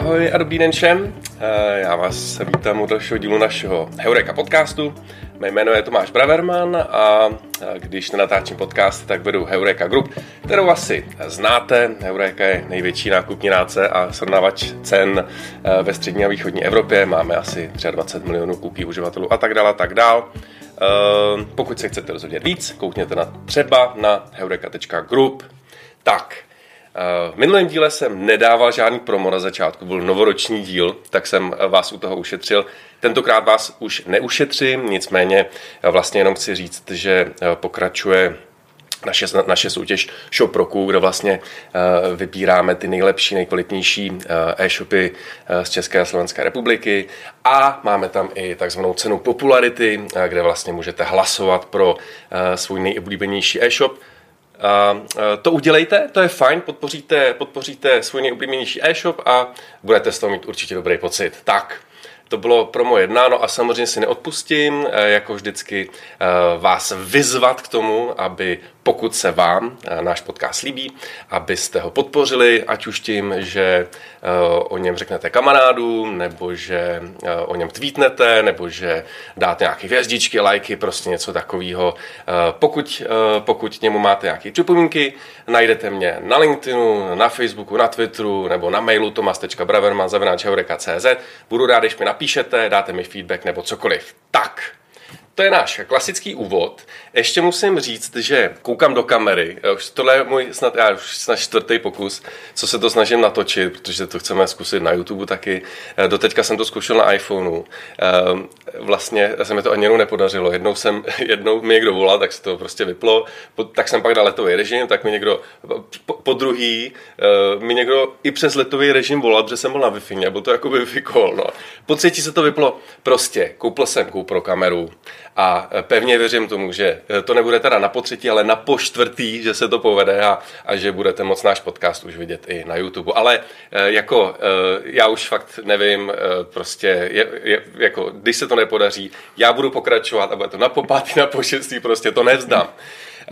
Ahoj a dobrý den všem. Eh, já vás vítám u dalšího dílu našeho Heureka podcastu. Mé jméno je Tomáš Braverman a když nenatáčím podcast, tak vedu Heureka Group, kterou asi znáte. Heureka je největší nákupní náce a srovnávač cen eh, ve střední a východní Evropě. Máme asi 23 milionů kupí uživatelů a tak dále a tak dále. Pokud se chcete rozhodnět víc, koukněte na třeba na heureka.group. Tak, v minulém díle jsem nedával žádný promo na začátku, byl novoroční díl, tak jsem vás u toho ušetřil. Tentokrát vás už neušetřím, nicméně vlastně jenom chci říct, že pokračuje naše, naše soutěž Shop Roku, kde vlastně vybíráme ty nejlepší, nejkvalitnější e-shopy z České a Slovenské republiky a máme tam i takzvanou cenu popularity, kde vlastně můžete hlasovat pro svůj nejoblíbenější e-shop to udělejte, to je fajn, podpoříte, podpoříte svůj nejoblíbenější e-shop a budete z toho mít určitě dobrý pocit. Tak, to bylo promo jedna, no a samozřejmě si neodpustím, e, jako vždycky e, vás vyzvat k tomu, aby pokud se vám eh, náš podcast líbí, abyste ho podpořili, ať už tím, že eh, o něm řeknete kamarádům, nebo že eh, o něm tweetnete, nebo že dáte nějaké hvězdičky, lajky, prostě něco takového. Pokud, pokud k němu máte nějaké připomínky, najdete mě na LinkedInu, na Facebooku, na Twitteru, nebo na mailu tomas.braverman.cz. Budu rád, když mi napíšete, dáte mi feedback nebo cokoliv. Tak, to je náš klasický úvod. Ještě musím říct, že koukám do kamery. Už tohle je můj snad, já už snad čtvrtý pokus, co se to snažím natočit, protože to chceme zkusit na YouTube taky. Eh, doteďka jsem to zkoušel na iPhoneu. Eh, vlastně se mi to ani jednou nepodařilo. Jednou, jsem, jednou mi někdo volal, tak se to prostě vyplo. Tak jsem pak dal letový režim, tak mi někdo po, po druhý eh, mi někdo i přes letový režim volal, protože jsem byl na Wi-Fi, nebo to jako vykol. No. Po třetí se to vyplo. Prostě koupil jsem pro kameru a pevně věřím tomu, že to nebude teda na potřetí, ale na po čtvrtý, že se to povede a, a že budete moc náš podcast už vidět i na YouTube. Ale eh, jako eh, já už fakt nevím, eh, prostě je, je, jako když se to nepodaří, já budu pokračovat a bude to na popátý, na pošestý, prostě to nevzdám.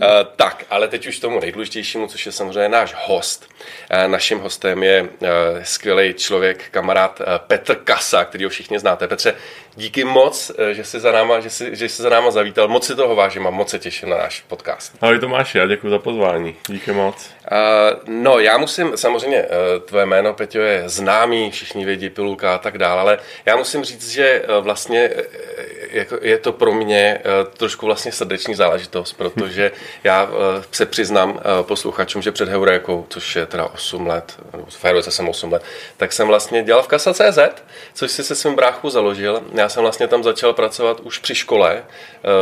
Uh, tak, ale teď už tomu nejdůležitějšímu, což je samozřejmě náš host. Uh, naším hostem je uh, skvělý člověk, kamarád Petr Kasa, který ho všichni znáte. Petře, díky moc, že jsi za náma, že jsi, že jsi za náma zavítal. Moc si toho vážím a moc se těším na náš podcast. Ahoj Tomáši, já děkuji za pozvání. Díky moc. no, já musím, samozřejmě, tvoje jméno, Peťo, je známý, všichni vědí, pilulka a tak dále, ale já musím říct, že vlastně jako je to pro mě trošku vlastně srdeční záležitost, protože já uh, se přiznám uh, posluchačům, že před Heurékou, což je teda 8 let, v Heurece jsem 8 let, tak jsem vlastně dělal v Kasa.cz, což si se svým bráchu založil. Já jsem vlastně tam začal pracovat už při škole,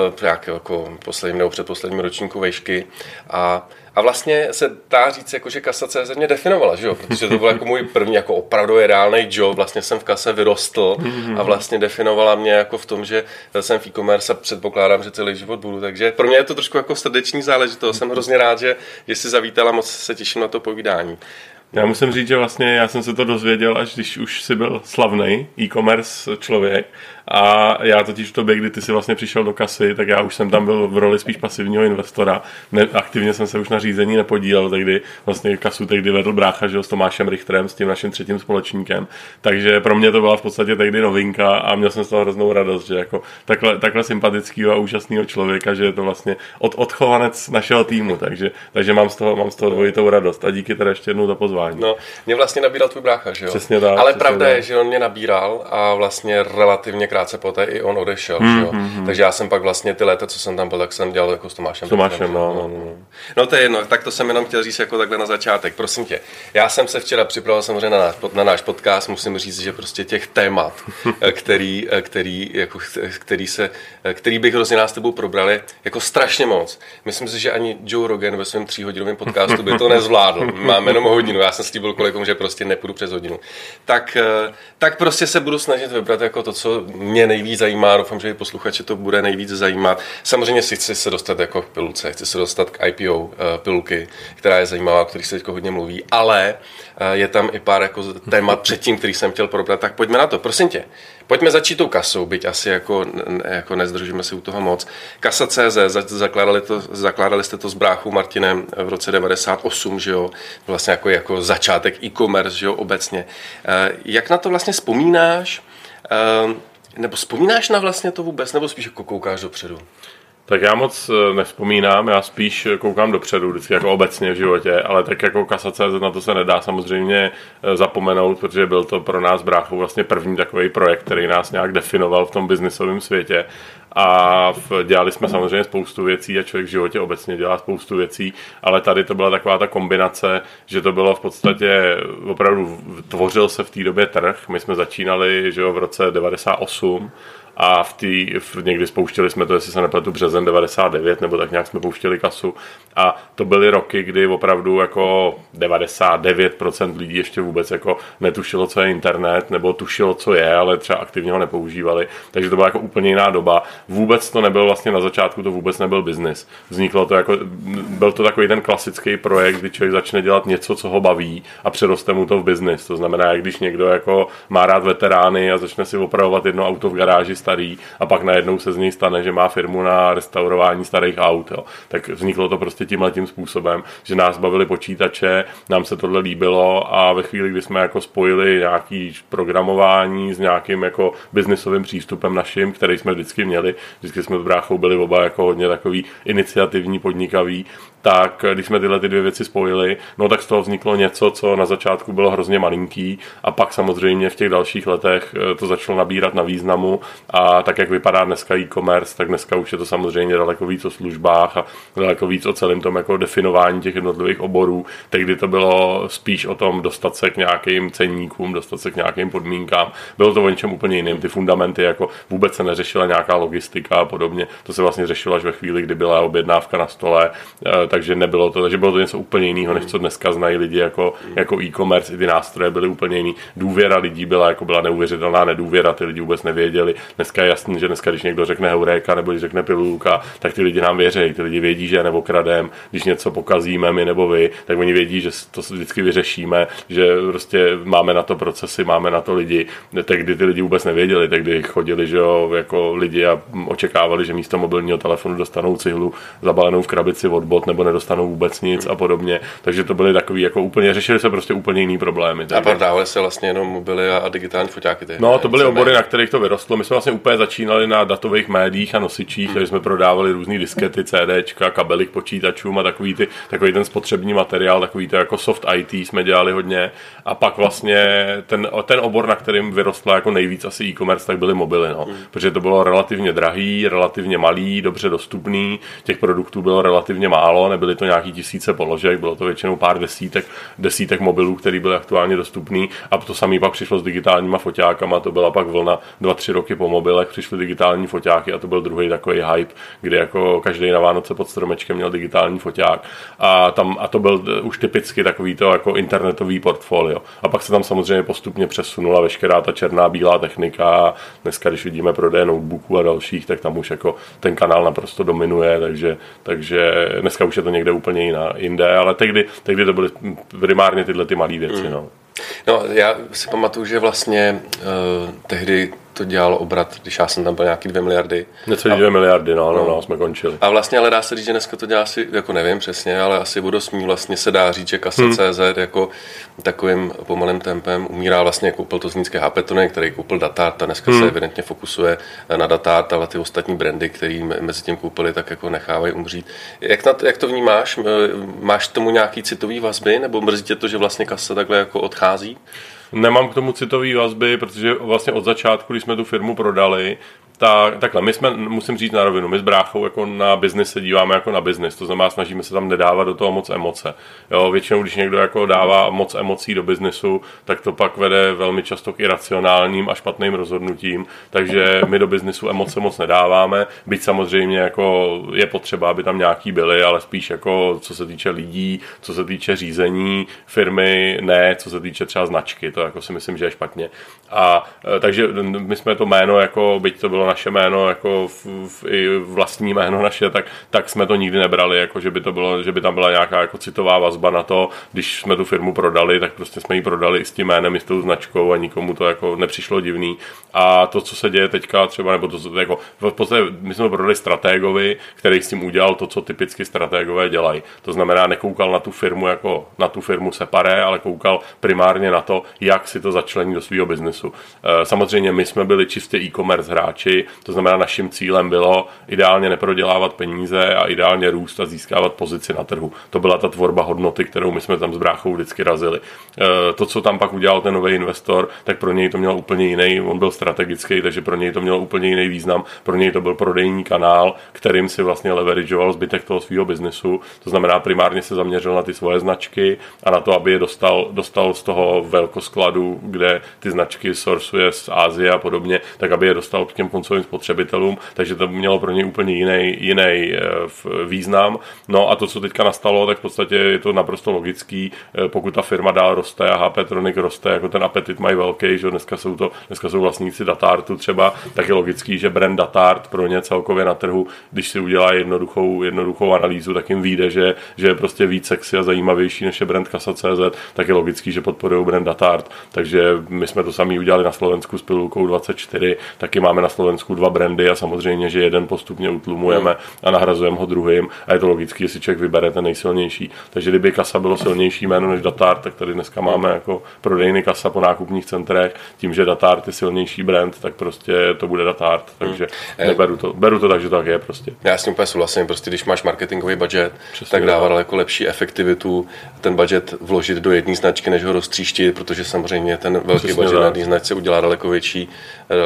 uh, jak jako posledním nebo předposledním ročníku vejšky a a vlastně se dá říct, jako, že kasa CZ mě definovala, že jo? protože to byl jako můj první jako opravdu reálný job, vlastně jsem v kase vyrostl a vlastně definovala mě jako v tom, že jsem v e-commerce a předpokládám, že celý život budu, takže pro mě je to trošku jako srdeční záležitost, jsem hrozně rád, že, že jsi zavítala, moc se těším na to povídání. Já musím říct, že vlastně já jsem se to dozvěděl, až když už si byl slavný e-commerce člověk a já totiž v době, kdy ty si vlastně přišel do kasy, tak já už jsem tam byl v roli spíš pasivního investora. Ne, aktivně jsem se už na řízení nepodílel, tehdy vlastně kasu tehdy vedl brácha, že s Tomášem Richterem, s tím naším třetím společníkem. Takže pro mě to byla v podstatě tehdy novinka a měl jsem z toho hroznou radost, že jako takhle, takhle sympatického a úžasného člověka, že je to vlastně od, odchovanec našeho týmu, takže, takže mám z toho, mám z toho dvojitou radost a díky teda ještě jednou za pozvání. No, mě vlastně nabíral tvůj brácha, že jo? Přesně tak. Ale pravda tak. je, že on mě nabíral a vlastně relativně krátce poté i on odešel. Mm, že Mm, Takže já jsem pak vlastně ty léta, co jsem tam byl, tak jsem dělal jako s Tomášem. S Tomášem, no, no, no. no to je jedno, tak to jsem jenom chtěl říct jako takhle na začátek. Prosím tě, já jsem se včera připravil samozřejmě na náš, na náš podcast, musím říct, že prostě těch témat, který, který, jako, který, se, který bych hrozně nás s tebou probrali, jako strašně moc. Myslím si, že ani Joe Rogan ve svém tříhodinovém podcastu by to nezvládl. Mám jenom hodinu, já jsem slíbil kolegům, že prostě nepůjdu přes hodinu. Tak, tak prostě se budu snažit vybrat jako to, co mě nejvíc zajímá, doufám, že i posluchače to bude nejvíc zajímat. Samozřejmě si chci se dostat jako k pilulce, chci se dostat k IPO uh, eh, pilulky, která je zajímavá, o kterých se teď hodně mluví, ale uh, je tam i pár jako témat předtím, který jsem chtěl probrat, tak pojďme na to. Prosím tě, Pojďme začít tou kasou, byť asi jako, jako nezdržíme se u toho moc. Kasa CZ, zakládali, to, zakládali jste to s bráchou Martinem v roce 98, že jo? Vlastně jako, jako začátek e-commerce, že jo, obecně. Eh, jak na to vlastně vzpomínáš? Eh, nebo vzpomínáš na vlastně to vůbec, nebo spíš jako koukáš dopředu? Tak já moc eh, nevzpomínám, já spíš koukám dopředu, vždycky jako obecně v životě, ale tak jako kasa.cz na to se nedá samozřejmě eh, zapomenout, protože byl to pro nás bráchou vlastně první takový projekt, který nás nějak definoval v tom biznisovém světě a dělali jsme samozřejmě spoustu věcí a člověk v životě obecně dělá spoustu věcí, ale tady to byla taková ta kombinace, že to bylo v podstatě opravdu tvořil se v té době trh. My jsme začínali že jo, v roce 98 a v tý, v, někdy spouštěli jsme to, jestli se nepletu, březen 99, nebo tak nějak jsme pouštěli kasu. A to byly roky, kdy opravdu jako 99% lidí ještě vůbec jako netušilo, co je internet, nebo tušilo, co je, ale třeba aktivně ho nepoužívali. Takže to byla jako úplně jiná doba. Vůbec to nebyl vlastně na začátku, to vůbec nebyl biznis. Vzniklo to jako, byl to takový ten klasický projekt, kdy člověk začne dělat něco, co ho baví a přeroste mu to v biznis. To znamená, když někdo jako má rád veterány a začne si opravovat jedno auto v garáži starý a pak najednou se z něj stane, že má firmu na restaurování starých aut. Jo. Tak vzniklo to prostě tímhle tím způsobem, že nás bavili počítače, nám se tohle líbilo a ve chvíli, kdy jsme jako spojili nějaký programování s nějakým jako biznisovým přístupem naším, který jsme vždycky měli, vždycky jsme s bráchou byli oba jako hodně takový iniciativní, podnikaví, tak když jsme tyhle ty dvě věci spojili, no tak z toho vzniklo něco, co na začátku bylo hrozně malinký a pak samozřejmě v těch dalších letech eh, to začalo nabírat na významu a tak, jak vypadá dneska e-commerce, tak dneska už je to samozřejmě daleko víc o službách a daleko víc o celém tom jako definování těch jednotlivých oborů. Tehdy to bylo spíš o tom dostat se k nějakým ceníkům, dostat se k nějakým podmínkám. Bylo to o něčem úplně jiným. Ty fundamenty jako vůbec se neřešila nějaká logistika a podobně. To se vlastně řešilo až ve chvíli, kdy byla objednávka na stole, eh, takže nebylo to, takže bylo to něco úplně jiného, než co dneska znají lidi jako, jako e-commerce, i ty nástroje byly úplně jiný. Důvěra lidí byla jako byla neuvěřitelná nedůvěra, ty lidi vůbec nevěděli. Dneska je jasný, že dneska, když někdo řekne heuréka nebo když řekne pilulka, tak ty lidi nám věří, ty lidi vědí, že je kradem, když něco pokazíme my nebo vy, tak oni vědí, že to vždycky vyřešíme, že prostě máme na to procesy, máme na to lidi. Tehdy ty lidi vůbec nevěděli, tehdy chodili, že jo, jako lidi a očekávali, že místo mobilního telefonu dostanou cihlu zabalenou v krabici od bot nebo nedostanou vůbec nic a podobně. Takže to byly takový, jako úplně, řešili se prostě úplně jiný problémy. Takže. A prodávali se vlastně jenom mobily a, a digitální foťáky. No, to byly obory, na kterých to vyrostlo. My jsme vlastně úplně začínali na datových médiích a nosičích, hmm. takže jsme prodávali různé diskety, CDčka, kabely k počítačům a takový, ty, takový ten spotřební materiál, takový to jako soft IT jsme dělali hodně. A pak vlastně ten, ten obor, na kterým vyrostla jako nejvíc asi e-commerce, tak byly mobily, no. Hmm. Protože to bylo relativně drahý, relativně malý, dobře dostupný, těch produktů bylo relativně málo, nebyly to nějaký tisíce položek, bylo to většinou pár desítek, desítek mobilů, které byly aktuálně dostupný a to samý pak přišlo s digitálníma foťákama, to byla pak vlna dva, tři roky po mobilech, přišly digitální foťáky a to byl druhý takový hype, kdy jako každý na Vánoce pod stromečkem měl digitální foťák a, tam, a to byl už typicky takový to jako internetový portfolio. A pak se tam samozřejmě postupně přesunula veškerá ta černá bílá technika dneska, když vidíme prodeje notebooků a dalších, tak tam už jako ten kanál naprosto dominuje, takže, takže dneska už je to někde úplně jiná, jinde, ale tehdy, tehdy to byly primárně tyhle ty malé věci. Mm. No. no, já si pamatuju, že vlastně uh, tehdy to dělalo obrat, když já jsem tam byl nějaký 2 miliardy. Něco 2 miliardy, no, no, no, no, jsme končili. A vlastně ale dá se říct, že dneska to dělá asi, jako nevím přesně, ale asi vodosmí vlastně se dá říct, že kasa.cz hmm. jako takovým pomalým tempem umírá vlastně, koupil to znické Hapetony, který koupil Datart a dneska hmm. se evidentně fokusuje na Datart, ale ty ostatní brandy, které mezi tím koupili, tak jako nechávají umřít. Jak, na to, jak to vnímáš? Máš tomu nějaký citový vazby, nebo mrzí tě to, že vlastně kasa takhle jako odchází? Nemám k tomu citový vazby, protože vlastně od začátku, když jsme tu firmu prodali, tak, takhle, my jsme, musím říct na rovinu, my s bráchou jako na biznis se díváme jako na biznis, to znamená, snažíme se tam nedávat do toho moc emoce. Jo, většinou, když někdo jako dává moc emocí do biznisu, tak to pak vede velmi často k iracionálním a špatným rozhodnutím, takže my do biznisu emoce moc nedáváme, byť samozřejmě jako je potřeba, aby tam nějaký byly, ale spíš jako co se týče lidí, co se týče řízení firmy, ne, co se týče třeba značky, to jako si myslím, že je špatně. A e, takže my jsme to jméno jako, byť to bylo bylo naše jméno, jako v, v, i vlastní jméno naše, tak, tak jsme to nikdy nebrali, jako že by to bylo, že by tam byla nějaká jako citová vazba na to, když jsme tu firmu prodali, tak prostě jsme ji prodali i s tím jménem, i s tou značkou a nikomu to jako nepřišlo divný. A to, co se děje teďka třeba, nebo to, jako, v podstatě my jsme prodali stratégovi, který s tím udělal to, co typicky strategové dělají. To znamená, nekoukal na tu firmu jako na tu firmu separé, ale koukal primárně na to, jak si to začlení do svého biznesu. Eh, samozřejmě my jsme byli čistě e-commerce hráči, to znamená, naším cílem bylo ideálně neprodělávat peníze a ideálně růst a získávat pozici na trhu. To byla ta tvorba hodnoty, kterou my jsme tam s bráchou vždycky razili. Eh, to, co tam pak udělal ten nový investor, tak pro něj to mělo úplně jiný, on byl strategický, takže pro něj to mělo úplně jiný význam. Pro něj to byl prodejní kanál, kterým si vlastně leverageoval zbytek toho svého biznesu. To znamená, primárně se zaměřil na ty svoje značky a na to, aby je dostal, dostal z toho velkoskladu, kde ty značky sourcuje z Ázie a podobně, tak aby je dostal k těm koncovým spotřebitelům. Takže to mělo pro něj úplně jiný, jiný eh, význam. No a to, co teďka nastalo, tak v podstatě je to naprosto logický. Eh, pokud ta firma dál roste a HP Tronic roste, jako ten apetit mají velký, že dneska jsou to, dneska jsou vlastníci Datartu třeba, tak je logický, že brand Datart pro ně celkově na trhu, když si udělá jednoduchou, jednoduchou analýzu, tak jim vyjde, že, že je prostě víc sexy a zajímavější než je brand Kasa.cz, tak je logický, že podporují brand Datart. Takže my jsme to sami udělali na Slovensku s pilulkou 24, taky máme na Slovensku dva brandy a samozřejmě, že jeden postupně utlumujeme a nahrazujeme ho druhým a je to logické, že si člověk vybere ten nejsilnější. Takže kdyby kasa bylo silnější jméno než Datart, tak tady dneska máme jako prodejny kasa po nákupních centrech. Tím, že Datart je silnější brand, tak prostě to bude Datart. Takže hmm. neberu to, beru to tak, že to tak je prostě. Já s tím úplně souhlasím, prostě když máš marketingový budget, Přesně tak dává daleko lepší efektivitu ten budget vložit do jedné značky, než ho roztříštit, protože samozřejmě ten velký Přesně budget tak. na jedné značce udělá daleko větší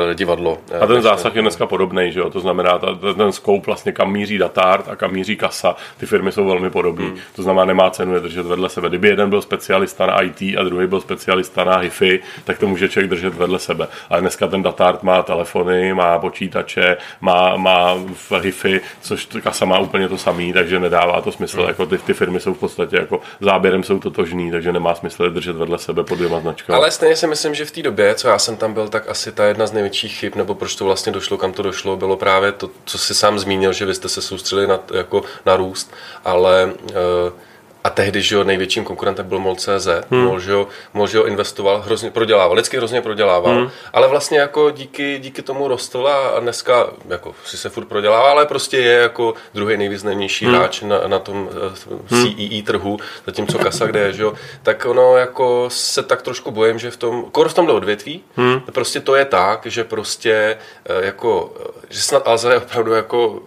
uh, divadlo. A ten zásah je dneska podobný, že jo? To znamená, ta, ten scope vlastně kam míří Datart a kam míří kasa, ty firmy jsou velmi podobné. Hmm. To znamená, nemá cenu je držet vedle sebe. Kdyby jeden byl specialista na IT a druhý byl specialista na HIFI, tak to může člověk držet vedle sebe. Ale dneska ten Datart má telefony, má počítače, má, má v HIFI, což kasa má úplně to samý, takže nedává to smysl. Hmm. Jako ty, ty firmy jsou v podstatě jako záběrem jsou totožný, takže nemá smysl je držet vedle sebe pod dvěma značkami. Ale stejně si myslím, že v té době, co já jsem tam byl, tak asi ta jedna z největších chyb, nebo proč to vlastně došlo, kam to došlo, bylo právě to, co si sám zmínil, že vy jste se soustředili na, jako na růst, ale uh, a tehdy, že jo, největším konkurentem byl MOL.cz, hmm. MOL, že jo, MOL, že jo, investoval, hrozně prodělával, vždycky hrozně prodělával, hmm. ale vlastně jako díky, díky tomu rostl a dneska jako si se furt prodělává, ale prostě je jako druhý nejvýznamnější hmm. hráč na, na tom hmm. CEE trhu, zatímco kasa, kde je, že jo, tak ono jako se tak trošku bojím, že v tom, kor v tomhle odvětví, hmm. prostě to je tak, že prostě eh, jako, že snad Alza je opravdu jako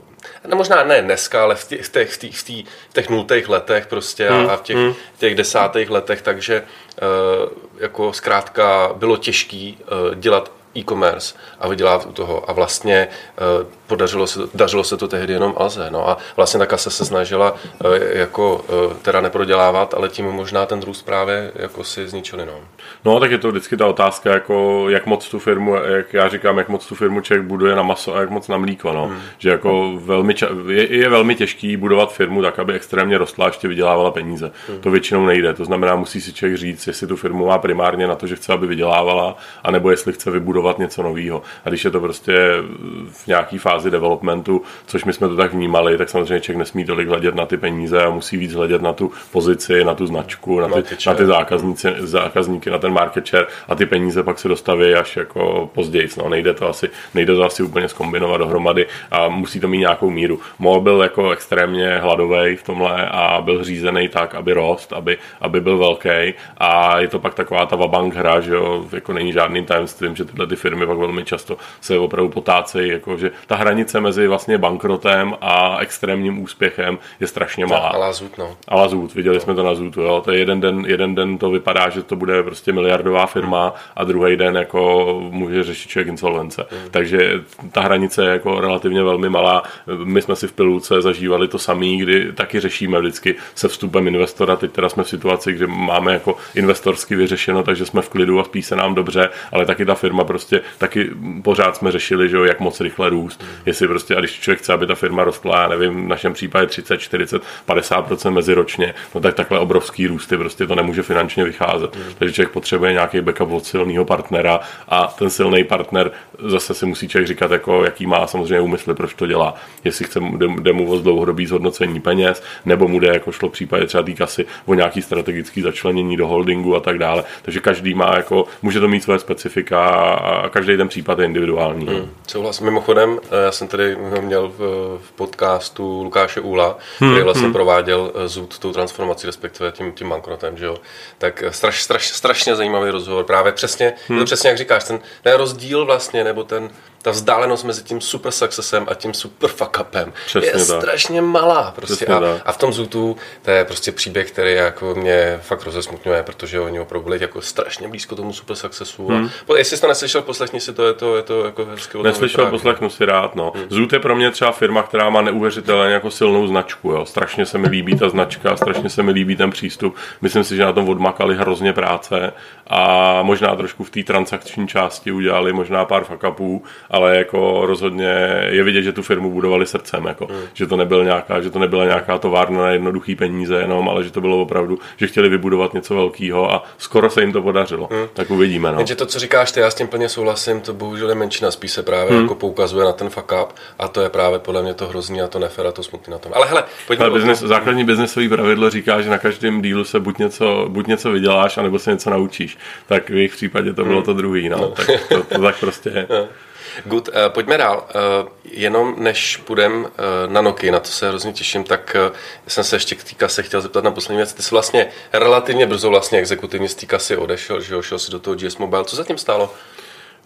no možná ne dneska, ale v těch, v těch, v těch, v těch, v těch nultých letech prostě hmm. a v těch, hmm. těch desátých letech, takže uh, jako zkrátka bylo těžký uh, dělat e-commerce a vydělat u toho. A vlastně uh, podařilo se, dařilo se to tehdy jenom Alze. No a vlastně ta kasa se snažila uh, jako uh, teda neprodělávat, ale tím možná ten růst právě jako si zničili. No. no tak je to vždycky ta otázka, jako jak moc tu firmu, jak já říkám, jak moc tu firmu člověk buduje na maso a jak moc na mlíko. No. Hmm. Že jako velmi je, je, velmi těžký budovat firmu tak, aby extrémně rostla a ještě vydělávala peníze. Hmm. To většinou nejde. To znamená, musí si člověk říct, jestli tu firmu má primárně na to, že chce, aby vydělávala, anebo jestli chce vybudovat budovat něco nového. A když je to prostě v nějaké fázi developmentu, což my jsme to tak vnímali, tak samozřejmě člověk nesmí tolik hledět na ty peníze a musí víc hledět na tu pozici, na tu značku, na ty, na ty zákazníci, zákazníky, na ten market share a ty peníze pak se dostaví až jako později. No, nejde to asi, nejde to asi úplně skombinovat dohromady a musí to mít nějakou míru. Mo byl jako extrémně hladový v tomhle a byl řízený tak, aby rost, aby, aby byl velký a je to pak taková ta vabank hra, že jo, jako není žádným tajemstvím, že tyhle ty firmy pak velmi často se opravdu potácejí, jako že ta hranice mezi vlastně bankrotem a extrémním úspěchem je strašně malá. A lazut, no. A lazut, viděli no. jsme to na Zutu, jo. To je jeden den, jeden den to vypadá, že to bude prostě miliardová firma hmm. a druhý den jako může řešit člověk insolvence. Hmm. Takže ta hranice je jako relativně velmi malá. My jsme si v Pilulce zažívali to samé, kdy taky řešíme vždycky se vstupem investora. Teď teda jsme v situaci, kde máme jako investorsky vyřešeno, takže jsme v klidu a spí se nám dobře, ale taky ta firma prostě taky pořád jsme řešili, že jo, jak moc rychle růst. Jestli prostě, a když člověk chce, aby ta firma rostla, já nevím, v našem případě 30, 40, 50% meziročně, no tak takhle obrovský růsty prostě to nemůže finančně vycházet. Mm. Takže člověk potřebuje nějaký backup od silného partnera a ten silný partner zase si musí člověk říkat, jako, jaký má samozřejmě úmysly, proč to dělá. Jestli chce, jde mu o dlouhodobý zhodnocení peněz, nebo mu jde, jako šlo v případě třeba té kasy, o nějaký strategický začlenění do holdingu a tak dále. Takže každý má, jako, může to mít své specifika a každý ten případ je individuální. Hmm. Souhlas. Mimochodem, eh, já jsem tady měl v, v podcastu Lukáše Úla, hmm. který vlastně hmm. prováděl eh, zůd tou transformací, respektive tím, tím bankrotem, že jo. Tak straš, straš, strašně zajímavý rozhovor. Právě přesně, hmm. to přesně jak říkáš, ten, ten rozdíl vlastně, nebo ten, ta vzdálenost mezi tím super successem a tím super fuck upem Přesně je tak. strašně malá. Prostě. a, a, v tom Zutu to je prostě příběh, který jako mě fakt rozesmutňuje, protože oni opravdu byli jako strašně blízko tomu super successu. Hmm. A, jestli jsi to neslyšel, poslechni si to, je to, je to jako hezky Neslyšel, poslechnu si rád. No. Hmm. Zut je pro mě třeba firma, která má neuvěřitelně jako silnou značku. Jo. Strašně se mi líbí ta značka, strašně se mi líbí ten přístup. Myslím si, že na tom odmakali hrozně práce a možná trošku v té transakční části udělali možná pár fuck upů, ale jako rozhodně je vidět, že tu firmu budovali srdcem, jako, hmm. že to nebyl nějaká, že to nebyla nějaká továrna na jednoduchý peníze jenom, ale že to bylo opravdu, že chtěli vybudovat něco velkého a skoro se jim to podařilo. Hmm. Tak uvidíme. No. Jenže to, co říkáš, ty, já s tím plně souhlasím, to bohužel je menšina, spíš se právě hmm. jako poukazuje na ten fuck up a to je právě podle mě to hrozný a to nefera, to smutný na tom. Ale hele, pojďme ale business, základní biznesový pravidlo říká, že na každém dílu se buď něco, buď něco vyděláš, anebo se něco naučíš. Tak v jejich případě to bylo hmm. to druhý. No. no. Tak to, to tak prostě je. No. Good, uh, pojďme dál. Uh, jenom než půjdem uh, na Noky, na to se hrozně těším, tak uh, jsem se ještě k té kase chtěl zeptat na poslední věc. Ty jsi vlastně relativně brzo vlastně exekutivně z té kasy odešel, že jo, šel si do toho GS Mobile. Co zatím stálo?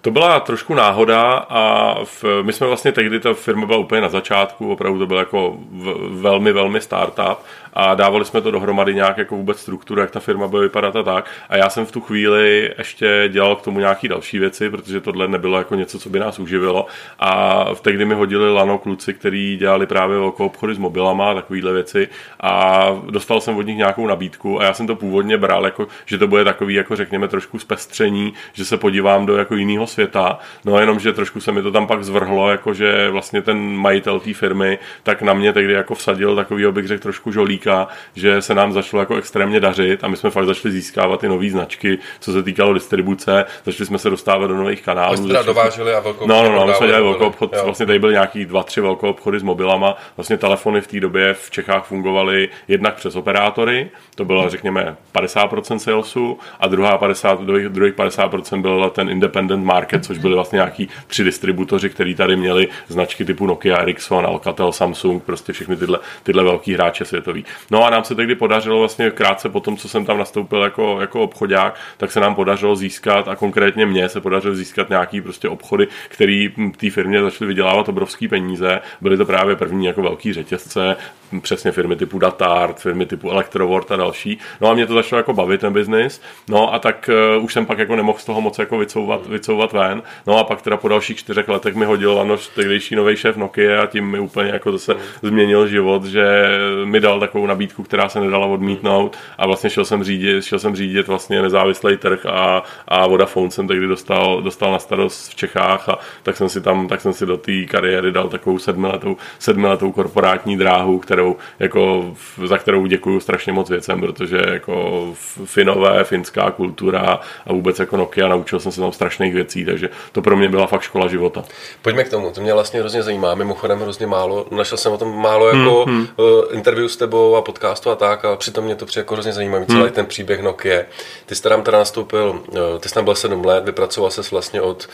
To byla trošku náhoda a v, my jsme vlastně tehdy, ta firma byla úplně na začátku, opravdu to byl jako v, velmi, velmi startup a dávali jsme to dohromady nějak jako vůbec strukturu, jak ta firma bude vypadat a tak. A já jsem v tu chvíli ještě dělal k tomu nějaký další věci, protože tohle nebylo jako něco, co by nás uživilo. A v tehdy mi hodili lano kluci, kteří dělali právě velkou obchody s mobilama a takovéhle věci a dostal jsem od nich nějakou nabídku a já jsem to původně bral, jako, že to bude takový, jako řekněme, trošku zpestření, že se podívám do jako jiného světa. No jenom, že trošku se mi to tam pak zvrhlo, jako že vlastně ten majitel té firmy tak na mě tehdy jako vsadil takový, bych řekl, trošku žolíka říká, že se nám začalo jako extrémně dařit a my jsme fakt začali získávat ty nové značky, co se týkalo distribuce, začali jsme se dostávat do nových kanálů. Teda dováželi a velkou No, no, no, my jsme dělali velkou obchod, jo. vlastně tady byl nějaký dva, tři velké obchody s mobilama, vlastně telefony v té době v Čechách fungovaly jednak přes operátory, to bylo řekněme 50% salesu a druhá 50, druhých, druhých 50% byl ten independent market, což byly vlastně nějaký tři distributoři, kteří tady měli značky typu Nokia, Ericsson, Alcatel, Samsung, prostě všechny tyhle, tyhle velký hráče světový. No a nám se tehdy podařilo vlastně krátce po tom, co jsem tam nastoupil jako, jako obchodák, tak se nám podařilo získat a konkrétně mně se podařilo získat nějaký prostě obchody, který té firmě začaly vydělávat obrovské peníze. Byly to právě první jako velký řetězce, přesně firmy typu Datart, firmy typu Electrovort a další. No a mě to začalo jako bavit ten biznis. No a tak uh, už jsem pak jako nemohl z toho moc jako vycouvat, vycouvat ven. No a pak teda po dalších čtyřech letech mi hodil Lanoš tehdejší nový šéf Nokia a tím mi úplně jako zase změnil život, že mi dal takovou nabídku, která se nedala odmítnout a vlastně šel jsem řídit, šel jsem řídit vlastně nezávislý trh a, a Vodafone jsem tehdy dostal, dostal na starost v Čechách a tak jsem si tam, tak jsem si do té kariéry dal takovou sedmiletou, sedmiletou korporátní dráhu, kterou jako, za kterou děkuju strašně moc věcem, protože jako finové, finská kultura a vůbec jako Nokia naučil jsem se tam strašných věcí, takže to pro mě byla fakt škola života. Pojďme k tomu, to mě vlastně hrozně zajímá, mimochodem hrozně málo, našel jsem o tom málo jako hmm, hmm. interview s tebou a podcastu a tak, a přitom mě to přijde jako hrozně zajímavý, celý hmm. ten příběh Nokia. Ty jsi tam teda nastoupil, eh, ty jsi tam byl 7 let, vypracoval se vlastně od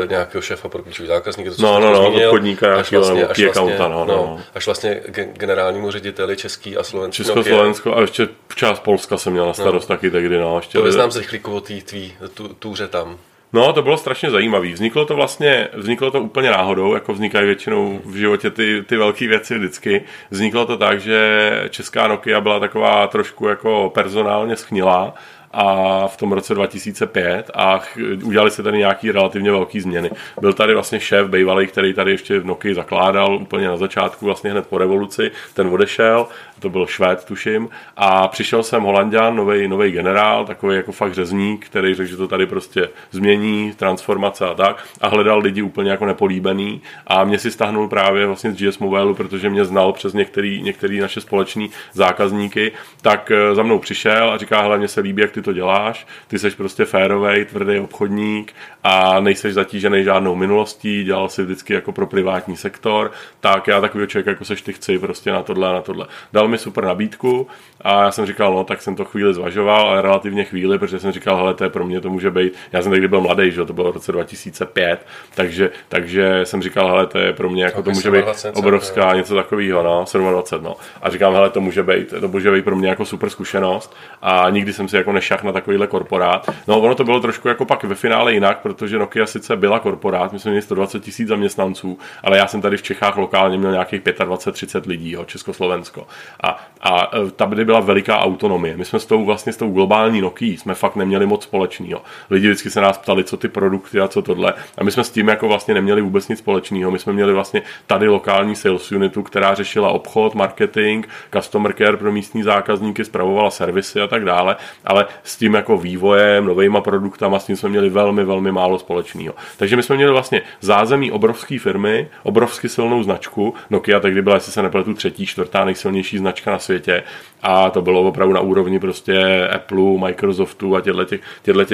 uh, nějakého šéfa pro klíčový zákazník, to, co no, no, no, obchodníka, až vlastně, až vlastně, no, no, no. až vlastně generálnímu řediteli Český a Slovenský Československo a ještě část Polska jsem měl na starost no. taky tehdy. No, ještě to vyznám se rychlíku o té tvý tůře tam. No, to bylo strašně zajímavé. Vzniklo to vlastně, vzniklo to úplně náhodou, jako vznikají většinou v životě ty, ty velké věci vždycky. Vzniklo to tak, že česká Nokia byla taková trošku jako personálně schnilá a v tom roce 2005 a udělali se tady nějaký relativně velký změny. Byl tady vlastně šéf bývalý, který tady ještě v Nokia zakládal úplně na začátku, vlastně hned po revoluci, ten odešel, to byl Švéd, tuším, a přišel jsem Holandian, nový generál, takový jako fakt řezník, který řekl, že to tady prostě změní, transformace a tak, a hledal lidi úplně jako nepolíbený a mě si stáhnul právě vlastně z GS Mobile, protože mě znal přes některý, některý naše společní zákazníky, tak eh, za mnou přišel a říká, hele, mně se líbí, jak ty to děláš, ty jsi prostě férový, tvrdý obchodník a nejseš zatížený žádnou minulostí, dělal si vždycky jako pro privátní sektor, tak já takový člověk jako seš ty chci prostě na tohle a na tohle. Dal mi super nabídku a já jsem říkal, no tak jsem to chvíli zvažoval, ale relativně chvíli, protože jsem říkal, hele, to je pro mě, to může být, já jsem tehdy byl mladý, že to bylo v roce 2005, takže, takže jsem říkal, hele, to je pro mě, jako to může být obrovská, něco takového, no, 27, no. A říkám, hele, to může být, to může být pro mě jako super zkušenost a nikdy jsem si jako nešach na takovýhle korporát. No, ono to bylo trošku jako pak ve finále jinak, protože Nokia sice byla korporát, my jsme měli 120 tisíc zaměstnanců, ale já jsem tady v Čechách lokálně měl nějakých 25-30 lidí, jo, Československo. A, a e, tady byla veliká autonomie. My jsme s tou vlastně s tou globální Nokia jsme fakt neměli moc společného. Lidi vždycky se nás ptali, co ty produkty a co tohle. A my jsme s tím jako vlastně neměli vůbec nic společného. My jsme měli vlastně tady lokální sales unitu, která řešila obchod, marketing, customer care pro místní zákazníky, spravovala servisy a tak dále, ale s tím jako vývojem, novýma produktama, s tím jsme měli velmi, velmi málo společného. Takže my jsme měli vlastně zázemí obrovské firmy, obrovsky silnou značku. Nokia tehdy byla, jestli se nepletu, třetí, čtvrtá nejsilnější značka na světě a to bylo opravdu na úrovni prostě Apple, Microsoftu a těchto těch,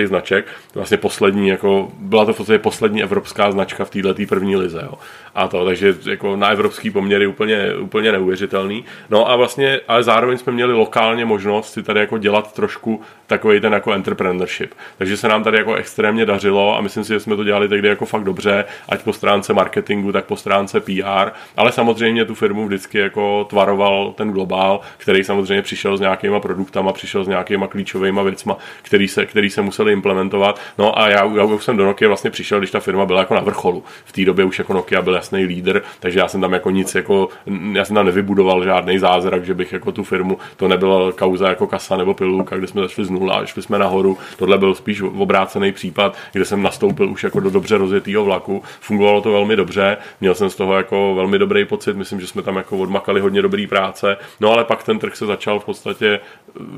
značek. Vlastně poslední, jako, byla to v podstatě poslední evropská značka v této první lize. Jo. A to, takže jako na evropský poměry úplně, úplně neuvěřitelný. No a vlastně, ale zároveň jsme měli lokálně možnost si tady jako dělat trošku takový ten jako entrepreneurship. Takže se nám tady jako extrémně dařilo a myslím si, že jsme to dělali tehdy jako fakt dobře, ať po stránce marketingu, tak po stránce PR, ale samozřejmě tu firmu vždycky jako tvaroval ten globál, který samozřejmě přišel s nějakýma produktama, přišel s nějakýma klíčovými věcma, který se, který se museli implementovat. No a já, já už jsem do Nokia vlastně přišel, když ta firma byla jako na vrcholu. V té době už jako Nokia byl jasný lídr, takže já jsem tam jako nic jako, já jsem tam nevybudoval žádný zázrak, že bych jako tu firmu, to nebyla kauza jako kasa nebo pilulka, kde jsme začali z nula a šli jsme nahoru. Tohle byl spíš obrácený případ, kde jsem nastoupil už jako do dobře rozjetého vlaku. Fungovalo to velmi dobře, měl jsem z toho jako velmi dobrý pocit, myslím, že jsme tam jako odmakali hodně dobrý práce. No ale pak ten trh se začal v podstatě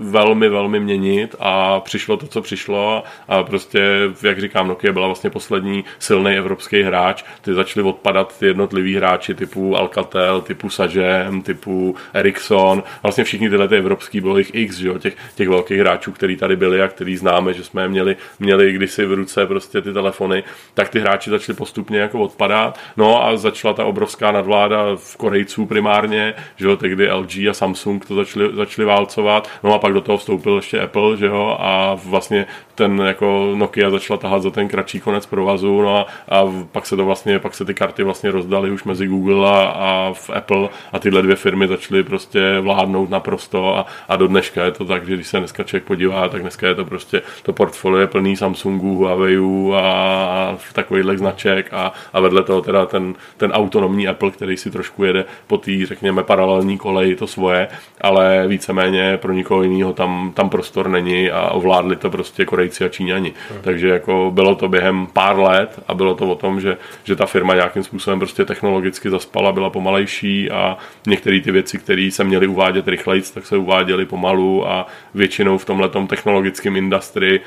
velmi, velmi měnit a přišlo to, co přišlo a prostě, jak říkám, Nokia byla vlastně poslední silný evropský hráč. Ty začali odpadat ty jednotliví hráči typu Alcatel, typu Sagem, typu Ericsson. Vlastně všichni tyhle ty evropský, bylo jich x, že jo, těch, těch velkých hráčů, který tady byli a který známe, že jsme měli, měli kdysi v ruce prostě ty telefony, tak ty hráči začali postupně jako odpadat. No a začala ta obrovská nadvláda v Korejců primárně, že jo, tehdy LG a Samsung to začali, začali válcovat. No a pak do toho vstoupil ještě Apple, že jo, a vlastně ten jako Nokia začala tahat za ten kratší konec provazu, no a, a pak se to vlastně, pak se ty karty vlastně rozdaly už mezi Google a, a v Apple a tyhle dvě firmy začaly prostě vládnout naprosto a, a do dneška je to tak, že když se dneska člověk podívá, tak dneska je to prostě to portfolio je plný Samsungů, Huawei a, a takovýchhle značek a, a vedle toho teda ten, ten autonomní Apple, který si trošku jede po té, řekněme, paralelní koleji to svoje, ale víceméně pro nikoho jiného tam, tam prostor není a ovládli to prostě Korejci a Číňani. Hmm. Takže jako bylo to během pár let a bylo to o tom, že, že ta firma nějakým způsobem prostě technologicky zaspala, byla pomalejší a některé ty věci, které se měly uvádět rychleji, tak se uváděly pomalu a většinou v tomhle technologickém industrii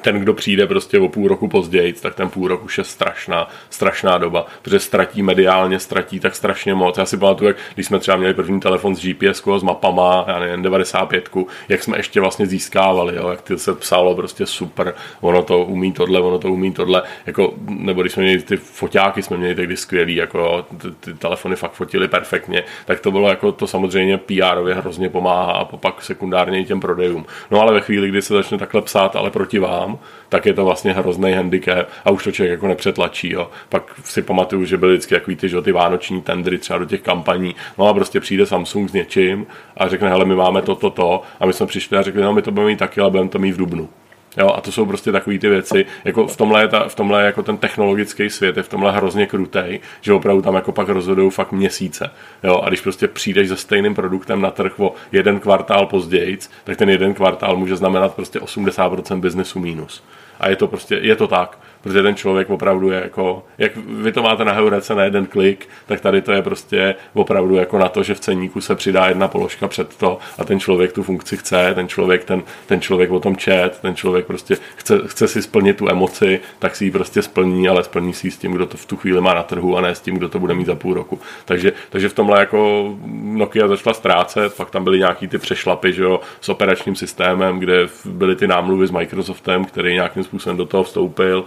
ten, kdo přijde prostě o půl roku později, tak ten půl rok už je strašná, strašná doba, protože ztratí mediálně, ztratí tak strašně moc. Já si pamatuju, jak když jsme třeba měli první telefon s GPS, s mapama, já nevím, 95, jak jsme ještě vlastně získávali, jo, jak ty se psalo prostě super, ono to umí tohle, ono to umí tohle, jako, nebo když jsme měli ty foťáky, jsme měli tehdy skvělý, jako ty, ty telefony fakt fotily perfektně, tak to bylo jako to samozřejmě PR-ově hrozně pomáhá a pak sekundárně i těm prodejům. No ale ve chvíli, kdy se začne takhle psát, ale proti vám, sám, tak je to vlastně hrozný handicap a už to člověk jako nepřetlačí. Jo. Pak si pamatuju, že byly vždycky jako ty, že, ty vánoční tendry třeba do těch kampaní. No a prostě přijde Samsung s něčím a řekne, hele, my máme to, to, to. A my jsme přišli a řekli, no my to budeme mít taky, ale budeme to mít v Dubnu. Jo, a to jsou prostě takové ty věci, jako v tomhle, ta, v tomhle jako ten technologický svět je v tomhle hrozně krutej, že opravdu tam jako pak rozhodují fakt měsíce. Jo, a když prostě přijdeš se stejným produktem na trh o jeden kvartál později, tak ten jeden kvartál může znamenat prostě 80% biznesu mínus. A je to prostě, je to tak protože ten člověk opravdu je jako, jak vy to máte na Heurece na jeden klik, tak tady to je prostě opravdu jako na to, že v ceníku se přidá jedna položka před to a ten člověk tu funkci chce, ten člověk, ten, ten člověk o tom čet, ten člověk prostě chce, chce si splnit tu emoci, tak si ji prostě splní, ale splní si ji s tím, kdo to v tu chvíli má na trhu a ne s tím, kdo to bude mít za půl roku. Takže, takže v tomhle jako Nokia začala ztrácet, pak tam byly nějaký ty přešlapy, že jo, s operačním systémem, kde byly ty námluvy s Microsoftem, který nějakým způsobem do toho vstoupil,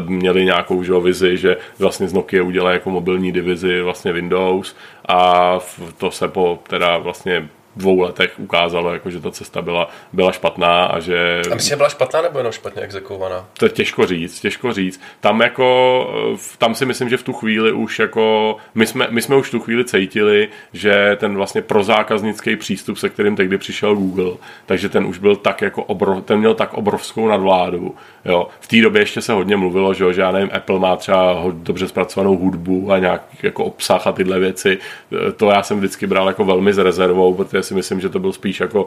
měli nějakou že, vizi, že vlastně z Nokia udělají jako mobilní divizi vlastně Windows a to se po teda vlastně dvou letech ukázalo, jako, že ta cesta byla, byla špatná a že... A myslím, že byla špatná nebo jenom špatně exekovaná? To je těžko říct, těžko říct. Tam jako, tam si myslím, že v tu chvíli už jako, my jsme, my jsme už v tu chvíli cítili, že ten vlastně prozákaznický přístup, se kterým tehdy přišel Google, takže ten už byl tak jako obrov, ten měl tak obrovskou nadvládu. Jo. V té době ještě se hodně mluvilo, že, že já nevím, Apple má třeba dobře zpracovanou hudbu a nějaký jako obsah a tyhle věci. To já jsem vždycky bral jako velmi s rezervou, protože si myslím, že to byl spíš jako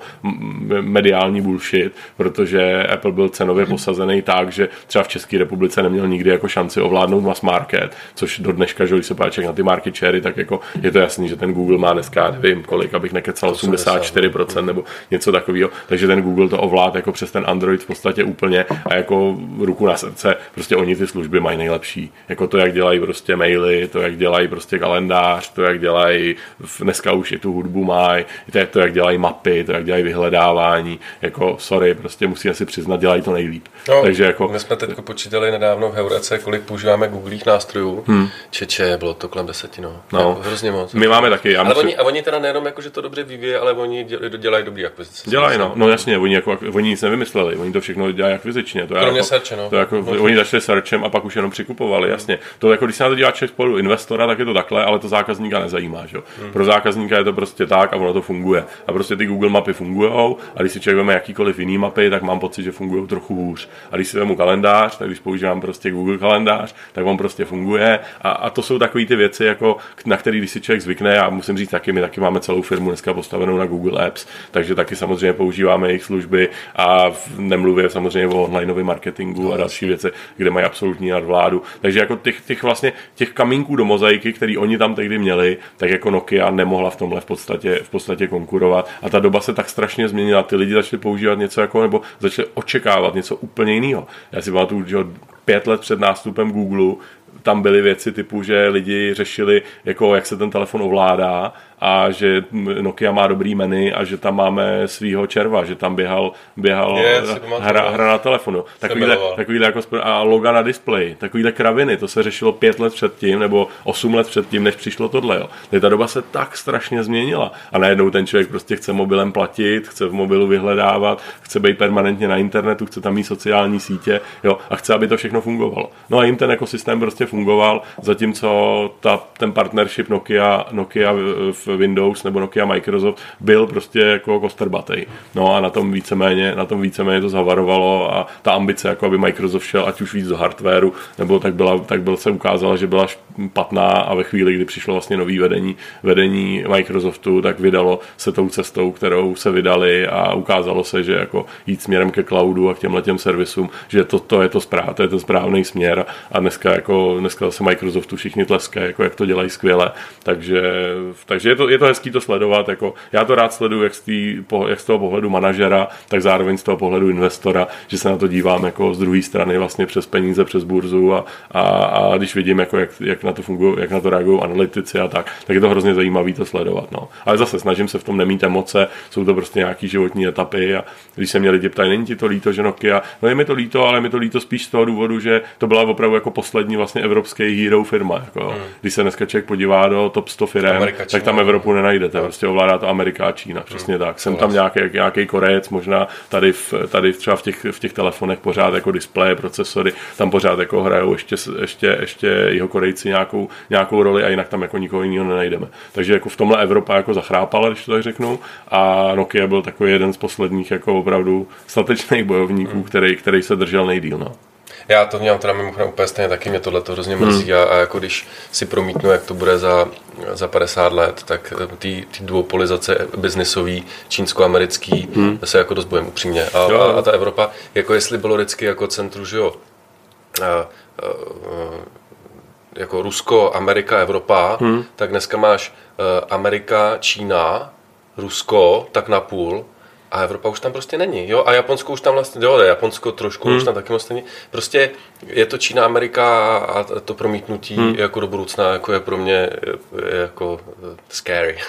mediální bullshit, protože Apple byl cenově posazený tak, že třeba v České republice neměl nikdy jako šanci ovládnout mass market, což do dneška, že když se páček na ty market share, tak jako je to jasný, že ten Google má dneska, nevím kolik, abych nekecal 84% nebo něco takového, takže ten Google to ovlád jako přes ten Android v podstatě úplně a jako ruku na srdce, prostě oni ty služby mají nejlepší. Jako to, jak dělají prostě maily, to, jak dělají prostě kalendář, to, jak dělají, dneska už i tu hudbu mají, to, je to, jak dělají mapy, to, jak dělají vyhledávání, jako sorry, prostě musíme si přiznat, dělají to nejlíp. No, Takže jako... My jsme teď počítali nedávno v Heurece, kolik používáme googlých nástrojů. Hmm. Čeče, bylo to kolem deseti, no. no. Jako hrozně moc. My máme taky. Já ale musím... oni, a oni teda nejenom jako, že to dobře vyvíjí, ale oni dělají dobrý akvizice. Dělají, no. no jasně, oni, jako, oni nic nevymysleli, oni to všechno dělají akvizičně. To Kromě jako, searche, no. To jako, oni začali searchem a pak už jenom přikupovali, hmm. jasně. To jako, když se na to dělá člověk spolu investora, tak je to takhle, ale to zákazníka nezajímá, že? Hmm. Pro zákazníka je to prostě tak a ono to funguje. A prostě ty Google mapy fungují a když si člověk veme jakýkoliv jiný mapy, tak mám pocit, že fungují trochu hůř. A když si vemu kalendář, tak když používám prostě Google kalendář, tak on prostě funguje. A, a to jsou takové ty věci, jako, na které když si člověk zvykne, a musím říct taky, my taky máme celou firmu dneska postavenou na Google Apps, takže taky samozřejmě používáme jejich služby a nemluvě samozřejmě o online marketingu a další věci, kde mají absolutní nadvládu. Takže jako těch, těch vlastně těch kamínků do mozaiky, který oni tam tehdy měli, tak jako Nokia nemohla v tomhle v podstatě, v podstatě konkurovat. A ta doba se tak strašně změnila. Ty lidi začali používat něco jako, nebo začali očekávat něco úplně jiného. Já si pamatuju, že pět let před nástupem Google tam byly věci typu, že lidi řešili, jako jak se ten telefon ovládá a že Nokia má dobrý menu a že tam máme svýho červa, že tam běhal, běhal je, hra, hra, na telefonu. Takovýhle, takovýhle jako, a loga na displeji, takovýhle kraviny, to se řešilo pět let předtím nebo osm let předtím, než přišlo tohle. Jo. Ta doba se tak strašně změnila a najednou ten člověk prostě chce mobilem platit, chce v mobilu vyhledávat, chce být permanentně na internetu, chce tam mít sociální sítě jo, a chce, aby to všechno fungovalo. No a jim ten ekosystém prostě fungoval, zatímco ta, ten partnership Nokia, Nokia v Windows nebo Nokia Microsoft byl prostě jako kostrbatej. No a na tom víceméně, na tom víceméně to zavarovalo a ta ambice, jako aby Microsoft šel ať už víc do hardwareu, nebo tak, byla, tak byl se ukázalo, že byla špatná a ve chvíli, kdy přišlo vlastně nový vedení, vedení Microsoftu, tak vydalo se tou cestou, kterou se vydali a ukázalo se, že jako jít směrem ke cloudu a k těmhle těm servisům, že to, to je to správ, to je to správný směr a dneska jako dneska se Microsoftu všichni tleskají, jako jak to dělají skvěle, takže, takže je to, je to hezký to sledovat, jako já to rád sleduju jak z, tý, jak z toho pohledu manažera, tak zároveň z toho pohledu investora, že se na to dívám jako z druhé strany vlastně přes peníze, přes burzu a, a, a když vidím, jako jak, jak, na to fungují, jak na to reagují analytici a tak, tak je to hrozně zajímavé to sledovat. No. Ale zase snažím se v tom nemít emoce, jsou to prostě nějaký životní etapy a když se mě lidi ptají, není ti to líto, že Nokia, no je mi to líto, ale mi to líto spíš z toho důvodu, že to byla opravdu jako poslední vlastně vlastně evropský hero firma. Jako, hmm. Když se dneska člověk podívá do top 100 firm, Amerika, tak tam Evropu nenajdete. No. Prostě ovládá to Amerika a Čína, přesně hmm. tak. Jsem tam nějaký, nějaký Korejec, možná tady, v, tady třeba v těch, v těch telefonech pořád jako displeje, procesory, tam pořád jako hrajou ještě, ještě, ještě jeho Korejci nějakou, nějakou roli a jinak tam jako nikoho jiného nenajdeme. Takže jako v tomhle Evropa jako zachrápala, když to tak řeknu, a Nokia byl takový jeden z posledních jako opravdu statečných bojovníků, hmm. který, který se držel nejdíl. No. Já to měl teda mimochodem úplně stejně taky, mě tohle to hrozně mrzí hmm. a, a, jako když si promítnu, jak to bude za, za 50 let, tak eh, ty, duopolizace biznisový, čínsko-americký, hmm. se jako dost bojím upřímně. A, a, a, ta Evropa, jako jestli bylo vždycky jako centru, že jo, a, a, a, jako Rusko, Amerika, Evropa, hmm. tak dneska máš uh, Amerika, Čína, Rusko, tak na půl a Evropa už tam prostě není. Jo? A Japonsko už tam vlastně, jo, Japonsko trošku hmm. už tam taky moc není. Prostě je to Čína, Amerika a to promítnutí hmm. jako do budoucna jako je pro mě jako scary.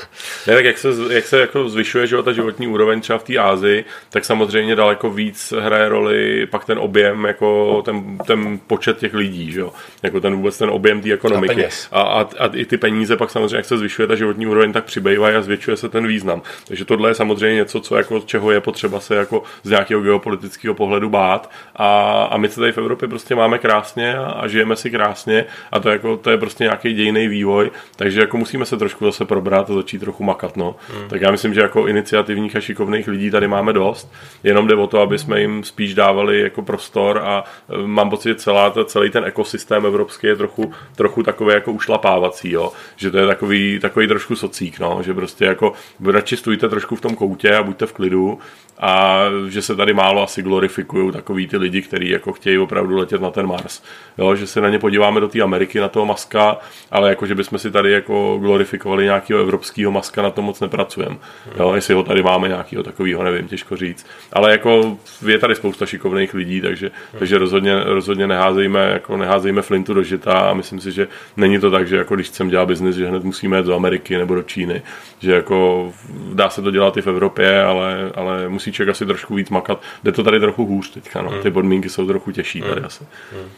Ne, tak jak se, jak se jako zvyšuje že, ta životní úroveň třeba v té Ázii, tak samozřejmě daleko víc hraje roli pak ten objem, jako ten, ten počet těch lidí, že? jako ten vůbec ten objem té ekonomiky. A, a, a, i ty peníze pak samozřejmě, jak se zvyšuje ta životní úroveň, tak přibývají a zvětšuje se ten význam. Takže tohle je samozřejmě něco, co jako čeho je potřeba se jako z nějakého geopolitického pohledu bát. A, a my se tady v Evropě prostě máme krásně a, a žijeme si krásně a to, jako, to je prostě nějaký dějný vývoj, takže jako musíme se trošku zase probrat a začít trochu makat. No. Hmm. Tak já myslím, že jako iniciativních a šikovných lidí tady máme dost, jenom jde o to, aby jsme jim spíš dávali jako prostor a e, mám pocit, že celá, celý ten ekosystém evropský je trochu, trochu takový jako ušlapávací, jo? že to je takový, takový trošku socík, no? že prostě jako radši stůjte trošku v tom koutě a buďte v klidu a že se tady málo asi glorifikují takový ty lidi, kteří jako chtějí opravdu letět na ten Mars. Jo, že se na ně podíváme do té Ameriky, na toho Maska, ale jako, že bychom si tady jako glorifikovali nějakého evropského Maska, na to moc nepracujeme. Jo, jestli ho tady máme nějakého takového, nevím, těžko říct. Ale jako je tady spousta šikovných lidí, takže, takže rozhodně, rozhodně neházejme, jako neházejme flintu do žita a myslím si, že není to tak, že jako když chceme dělat biznis, že hned musíme jít do Ameriky nebo do Číny. Že jako dá se to dělat i v Evropě, ale, ale musí musí člověk asi trošku víc makat. Jde to tady trochu hůř teďka, no. Ty hmm. podmínky jsou trochu těžší tady hmm. asi. Hmm.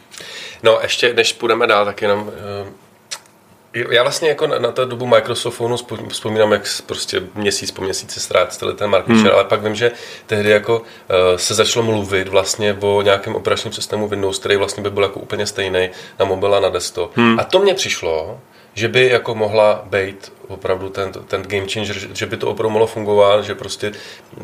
No ještě, než půjdeme dál, tak jenom eh, já vlastně jako na, na tu dobu Microsoftu vzpomínám, jak prostě měsíc po měsíci ztráceli ten market hmm. ale pak vím, že tehdy jako uh, se začalo mluvit vlastně o nějakém operačním systému Windows, který vlastně by byl jako úplně stejný na mobil a na desktop. Hmm. A to mně přišlo, že by jako mohla být opravdu ten, ten game changer, že by to opravdu mohlo fungovat, že prostě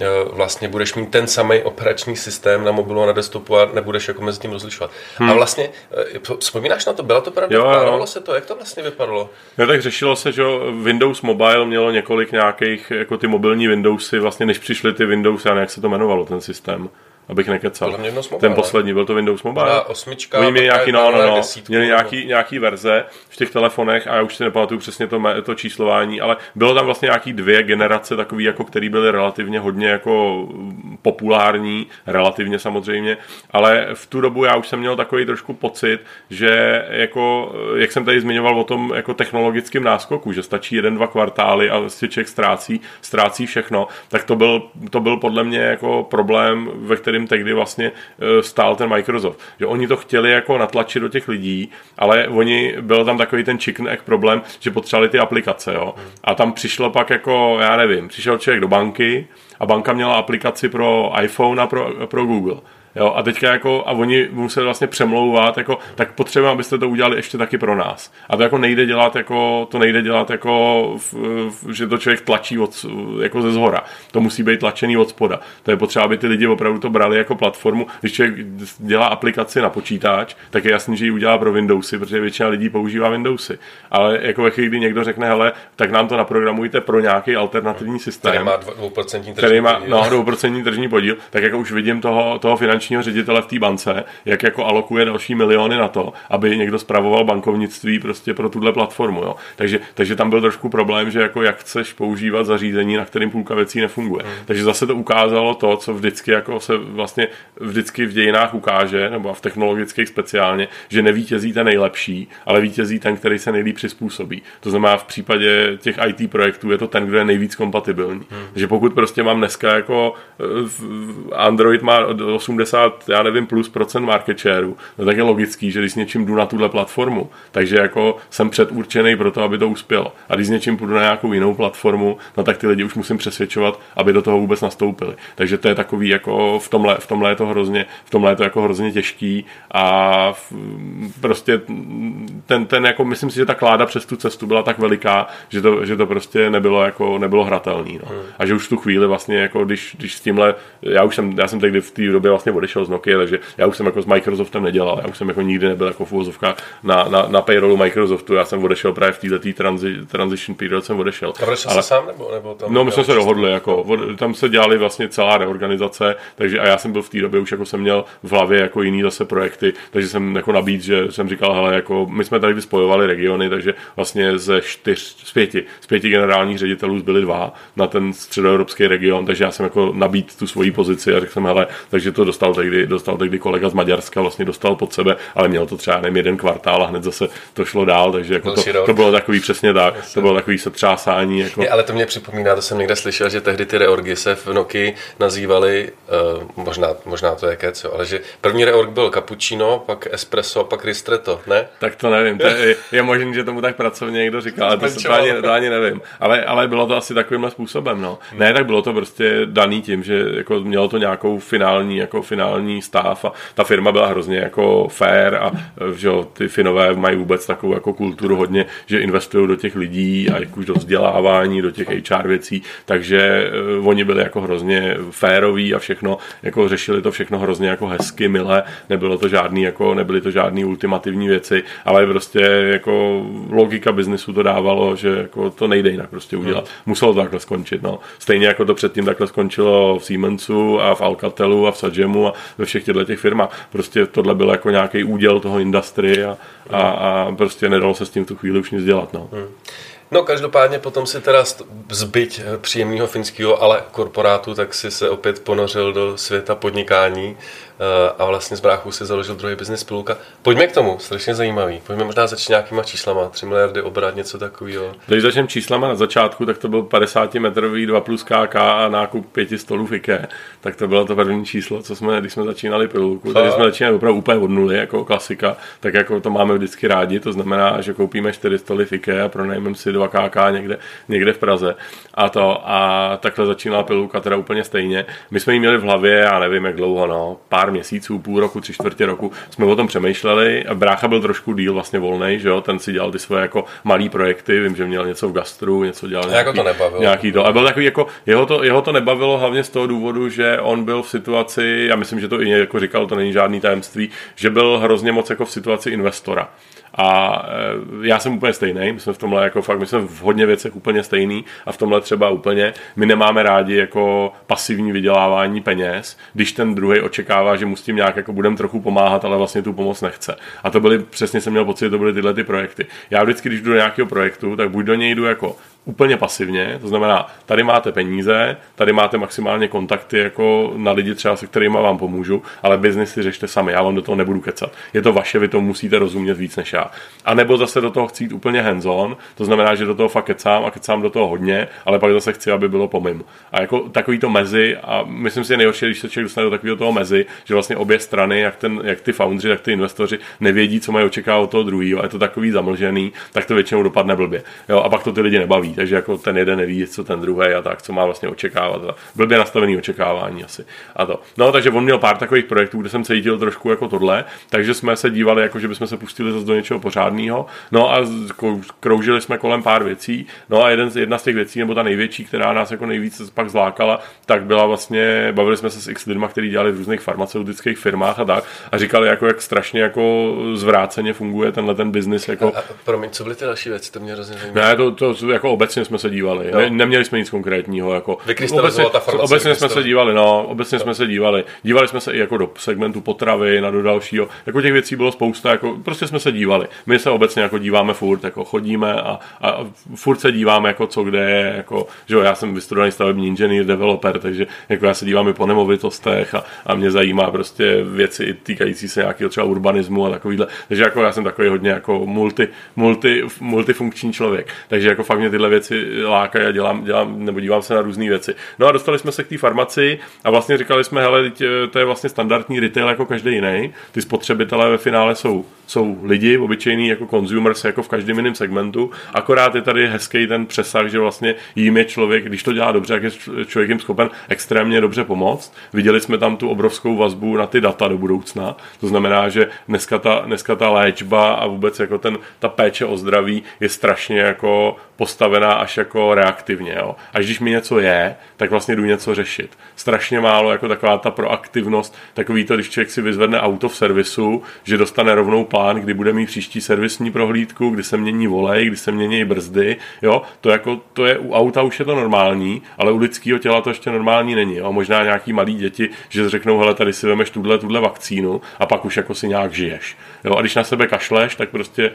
e, vlastně budeš mít ten samý operační systém na mobilu a na desktopu a nebudeš jako mezi tím rozlišovat. Hmm. A vlastně, e, vzpomínáš na to, bylo to pravda? Jo, se to? Jak to vlastně vypadalo? No tak řešilo se, že Windows Mobile mělo několik nějakých, jako ty mobilní Windowsy, vlastně než přišly ty Windows, já nevím, jak se to jmenovalo, ten systém abych nekecal. Mobile, ten poslední, byl to Windows Mobile. osmička, Oni měli nějaký, no, no, no, měli nějaký, nějaký verze v těch telefonech a já už si nepamatuju přesně to, to číslování, ale bylo tam vlastně nějaký dvě generace takový, jako který byly relativně hodně jako populární, relativně samozřejmě, ale v tu dobu já už jsem měl takový trošku pocit, že jako, jak jsem tady zmiňoval o tom jako technologickém náskoku, že stačí jeden, dva kvartály a vlastně člověk ztrácí, ztrácí všechno, tak to byl, to byl podle mě jako problém, ve kterém kterým tehdy vlastně eh, stál ten Microsoft. Že oni to chtěli jako natlačit do těch lidí, ale oni, byl tam takový ten chicken egg problém, že potřebovali ty aplikace, jo. A tam přišlo pak jako, já nevím, přišel člověk do banky a banka měla aplikaci pro iPhone a pro, pro Google. Jo, a teďka jako, a oni museli vlastně přemlouvat, jako, tak potřebujeme, abyste to udělali ještě taky pro nás. A to jako nejde dělat, jako, to nejde dělat, jako, v, v, že to člověk tlačí od, jako ze zhora. To musí být tlačený od spoda. To je potřeba, aby ty lidi opravdu to brali jako platformu. Když člověk dělá aplikaci na počítač, tak je jasný, že ji udělá pro Windowsy, protože většina lidí používá Windowsy. Ale jako ve chvíli, kdy někdo řekne, hele, tak nám to naprogramujte pro nějaký alternativní systém. Který má 2% tržní který má, podíl. No, 2% tržní podíl, tak jako už vidím toho, toho finančního finančního ředitele v té bance, jak jako alokuje další miliony na to, aby někdo spravoval bankovnictví prostě pro tuhle platformu. Jo. Takže, takže tam byl trošku problém, že jako jak chceš používat zařízení, na kterým půlka věcí nefunguje. Hmm. Takže zase to ukázalo to, co vždycky jako se vlastně vždycky v dějinách ukáže, nebo v technologických speciálně, že nevítězí ten nejlepší, ale vítězí ten, který se nejlíp přizpůsobí. To znamená v případě těch IT projektů je to ten, kdo je nejvíc kompatibilní. Hmm. Takže pokud prostě mám dneska jako eh, Android má 80 80, já nevím, plus procent market shareu, no tak je logický, že když s něčím jdu na tuhle platformu, takže jako jsem předurčený pro to, aby to uspělo. A když s něčím půjdu na nějakou jinou platformu, no tak ty lidi už musím přesvědčovat, aby do toho vůbec nastoupili. Takže to je takový jako v tomhle, v tomhle je to hrozně, v tomhle je to jako hrozně těžký a v, prostě ten, ten jako, myslím si, že ta kláda přes tu cestu byla tak veliká, že to, že to prostě nebylo jako, nebylo hratelný. No. Hmm. A že už v tu chvíli vlastně, jako když, když s tímhle, já už jsem, já jsem tehdy v té době vlastně odešel z Nokia, takže já už jsem jako s Microsoftem nedělal, já už jsem jako nikdy nebyl jako v uvozovkách na, na, na payrollu Microsoftu, já jsem odešel právě v této transi, transition period jsem odešel. A ale, sám nebo, nebo tam No my jsme se dohodli, jako, tam se dělali vlastně celá reorganizace, takže a já jsem byl v té době už jako jsem měl v hlavě jako jiný zase projekty, takže jsem jako nabít, že jsem říkal, hele, jako my jsme tady spojovali regiony, takže vlastně ze čtyř, z pěti, z pěti generálních ředitelů zbyli dva na ten středoevropský region, takže já jsem jako nabít tu svoji pozici a řekl jsem, hele, takže to dostal tehdy, dostal tehdy kolega z Maďarska, vlastně dostal pod sebe, ale měl to třeba nevím, jeden kvartál a hned zase to šlo dál, takže jako to, to, bylo takový přesně tak, Jasně. to bylo takový setřásání. Jako... Je, ale to mě připomíná, to jsem někde slyšel, že tehdy ty reorgy se v Nokia nazývaly, uh, možná, možná to je co, ale že první reorg byl cappuccino, pak espresso a pak ristretto, ne? Tak to nevím, to je, je možné, že tomu tak pracovně někdo říká, ale to, to, ani, to ani nevím. Ale, ale bylo to asi takovým způsobem, no. Hmm. Ne, tak bylo to prostě daný tím, že jako mělo to nějakou finální, jako finální stav a ta firma byla hrozně jako fair a že ty Finové mají vůbec takovou jako kulturu hodně, že investují do těch lidí a jako už do vzdělávání, do těch HR věcí, takže uh, oni byli jako hrozně féroví a všechno, jako řešili to všechno hrozně jako hezky, milé, nebylo to žádný, jako nebyly to žádný ultimativní věci, ale prostě jako logika biznesu to dávalo, že jako to nejde jinak prostě udělat. Hmm. Muselo to takhle skončit, no. Stejně jako to předtím takhle skončilo v Siemensu a v Alcatelu a v Sajemu a ve všech těchto těch firmách. Prostě tohle byl jako nějaký úděl toho industry a, a, a prostě nedalo se s tím tu chvíli už nic dělat, no. Hmm. No každopádně potom si teda zbyť eh, příjemného finského, ale korporátu, tak si se opět ponořil do světa podnikání a vlastně z bráchů si založil druhý business spolka. Pojďme k tomu, strašně zajímavý. Pojďme možná začít nějakýma číslama, 3 miliardy obrat, něco takového. Když začneme číslama na začátku, tak to byl 50 metrový 2 plus KK a nákup pěti stolů v IKEA. Tak to bylo to první číslo, co jsme, když jsme začínali pilulku. Tady jsme začínali opravdu úplně od nuly, jako klasika, tak jako to máme vždycky rádi, to znamená, že koupíme 4 stoly v IKEA a pronajmeme si 2 KK někde, někde v Praze. A to a takhle začínala pilulka teda úplně stejně. My jsme ji měli v hlavě, já nevím jak dlouho, no, pár měsíců, půl roku, tři čtvrtě roku jsme o tom přemýšleli. Brácha byl trošku díl vlastně volný, že jo? ten si dělal ty svoje jako malý projekty, vím, že měl něco v gastru, něco dělal nějaký, jako to nebavilo. nějaký to. A byl takový jako, jeho to, jeho to nebavilo hlavně z toho důvodu, že on byl v situaci, já myslím, že to i jako říkal, to není žádný tajemství, že byl hrozně moc jako v situaci investora. A e, já jsem úplně stejný, my jsme v tomhle jako fakt, my jsme v hodně věcech úplně stejný a v tomhle třeba úplně, my nemáme rádi jako pasivní vydělávání peněz, když ten druhý očekává, že mu s tím nějak jako budeme trochu pomáhat, ale vlastně tu pomoc nechce. A to byly, přesně jsem měl pocit, to byly tyhle ty projekty. Já vždycky, když jdu do nějakého projektu, tak buď do něj jdu jako úplně pasivně, to znamená, tady máte peníze, tady máte maximálně kontakty jako na lidi třeba, se kterými vám pomůžu, ale biznis si řešte sami, já vám do toho nebudu kecat. Je to vaše, vy to musíte rozumět víc než já. A nebo zase do toho chci jít úplně hands on, to znamená, že do toho fakt kecám a kecám do toho hodně, ale pak zase chci, aby bylo pomím. A jako takový to mezi, a myslím si, je nejhorší, když se člověk dostane do takového toho mezi, že vlastně obě strany, jak, ten, jak ty foundři, tak ty investoři, nevědí, co mají očekávat od toho druhého, a je to takový zamlžený, tak to většinou dopadne blbě. Jo, a pak to ty lidi nebaví takže jako ten jeden neví, co ten druhý a tak, co má vlastně očekávat. Blbě nastavený očekávání asi. A to. No, takže on měl pár takových projektů, kde jsem cítil trošku jako tohle, takže jsme se dívali, jako že bychom se pustili zase do něčeho pořádného. No a kroužili jsme kolem pár věcí. No a jeden, jedna z těch věcí, nebo ta největší, která nás jako nejvíc pak zlákala, tak byla vlastně, bavili jsme se s x lidma, kteří dělali v různých farmaceutických firmách a tak, a říkali, jako, jak strašně jako zvráceně funguje tenhle ten biznis. Jako... A, a promiň, co byly ty další věci, to mě hrozně Ne, to, to, jako obecně jsme se dívali. Ne, neměli jsme nic konkrétního. Jako, obecně, ta obecně jsme se dívali, no, obecně no. jsme se dívali. Dívali jsme se i jako do segmentu potravy, na do dalšího. Jako těch věcí bylo spousta, jako, prostě jsme se dívali. My se obecně jako díváme furt, jako chodíme a, a furt se díváme, jako co kde je, jako, že jo, já jsem vystudovaný stavební inženýr, developer, takže jako já se dívám i po nemovitostech a, a mě zajímá prostě věci týkající se nějakého třeba urbanismu a takovýhle. Takže jako já jsem takový hodně jako multi, multi, multifunkční člověk. Takže jako fakt mě tyhle věci lákají a dělám, dělám, nebo dívám se na různé věci. No a dostali jsme se k té farmaci a vlastně říkali jsme, hele, to je vlastně standardní retail jako každý jiný. Ty spotřebitelé ve finále jsou, jsou lidi, obyčejní jako consumers, jako v každém jiném segmentu, akorát je tady hezký ten přesah, že vlastně jim je člověk, když to dělá dobře, jak je člověk jim schopen extrémně dobře pomoct. Viděli jsme tam tu obrovskou vazbu na ty data do budoucna. To znamená, že dneska ta, dneska ta léčba a vůbec jako ten, ta péče o zdraví je strašně jako postavená až jako reaktivně. Jo. Až když mi něco je, tak vlastně jdu něco řešit. Strašně málo jako taková ta proaktivnost, takový to, když člověk si vyzvedne auto v servisu, že dostane rovnou plán, kdy bude mít příští servisní prohlídku, kdy se mění volej, kdy se mění brzdy. Jo. To, jako, to je u auta už je to normální, ale u lidského těla to ještě normální není. Jo. Možná nějaký malí děti, že řeknou, hele, tady si vemeš tuhle, tuhle vakcínu a pak už jako si nějak žiješ. Jo. A když na sebe kašleš, tak prostě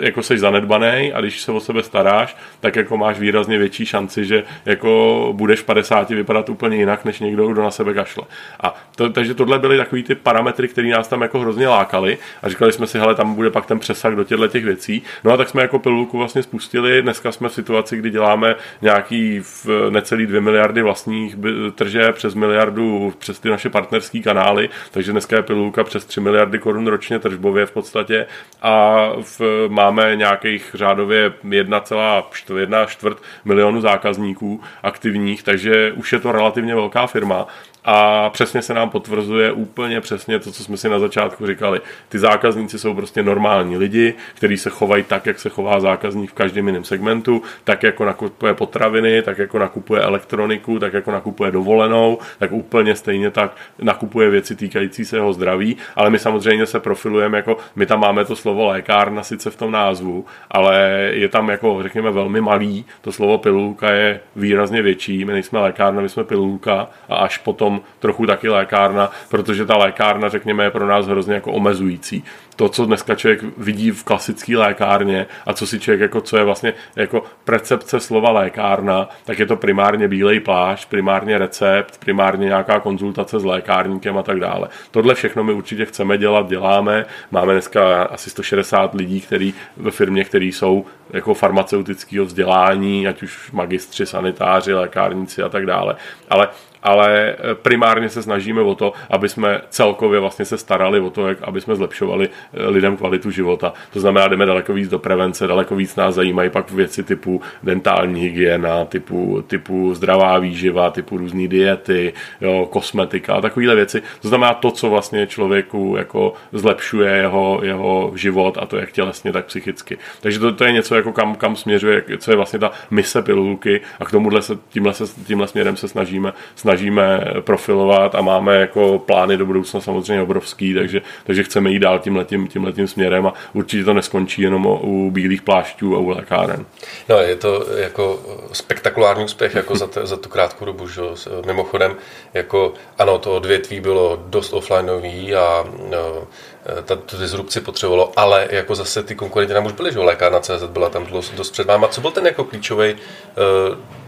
jako jsi zanedbaný a když se o sebe staráš, tak jako máš výrazně větší šanci, že jako budeš v 50 vypadat úplně jinak, než někdo, kdo na sebe kašle. A to, takže tohle byly takový ty parametry, které nás tam jako hrozně lákali a říkali jsme si, hele, tam bude pak ten přesah do těchto těch věcí. No a tak jsme jako pilulku vlastně spustili. Dneska jsme v situaci, kdy děláme nějaký v necelý 2 miliardy vlastních tržeb přes miliardu přes ty naše partnerské kanály, takže dneska je pilulka přes 3 miliardy korun ročně tržbově v podstatě a v, máme nějakých řádově 1,4 čtvrt milionu zákazníků aktivních, takže už je to relativně velká firma a přesně se nám potvrzuje úplně přesně to, co jsme si na začátku říkali. Ty zákazníci jsou prostě normální lidi, kteří se chovají tak, jak se chová zákazník v každém jiném segmentu, tak jako nakupuje potraviny, tak jako nakupuje elektroniku, tak jako nakupuje dovolenou, tak úplně stejně tak nakupuje věci týkající se jeho zdraví, ale my samozřejmě se profilujeme jako, my tam máme to slovo lékárna sice v tom názvu, ale je tam jako, řekněme, velmi malý, to slovo pilulka je výrazně větší, my nejsme lékárna, my jsme pilulka a až potom trochu taky lékárna, protože ta lékárna, řekněme, je pro nás hrozně jako omezující to, co dneska člověk vidí v klasické lékárně a co si člověk, jako, co je vlastně jako precepce slova lékárna, tak je to primárně bílej plášť, primárně recept, primárně nějaká konzultace s lékárníkem a tak dále. Tohle všechno my určitě chceme dělat, děláme. Máme dneska asi 160 lidí, který ve firmě, který jsou jako farmaceutického vzdělání, ať už magistři, sanitáři, lékárníci a tak dále. Ale ale primárně se snažíme o to, aby jsme celkově vlastně se starali o to, jak aby jsme zlepšovali lidem kvalitu života. To znamená, jdeme daleko víc do prevence, daleko víc nás zajímají pak věci typu dentální hygiena, typu, typu zdravá výživa, typu různé diety, jo, kosmetika a takovéhle věci. To znamená to, co vlastně člověku jako zlepšuje jeho, jeho život a to jak tělesně, tak psychicky. Takže to, to je něco, jako kam, kam směřuje, co je vlastně ta mise pilulky a k tomuhle se, tímhle, se, tímhle směrem se snažíme, snažíme profilovat a máme jako plány do budoucna samozřejmě obrovský, takže, takže chceme jít dál tímhle tím, tímhle tím směrem a určitě to neskončí jenom u bílých plášťů a u lékáren. No, je to jako spektakulární úspěch jako za, te, za tu krátkou dobu. Že? Mimochodem, jako ano, to odvětví bylo dost offlineový a no, tu disrupci potřebovalo, ale jako zase ty konkurenti tam už byly, že lékárna CZ byla tam dost, dost před váma. Co byl ten jako klíčový uh,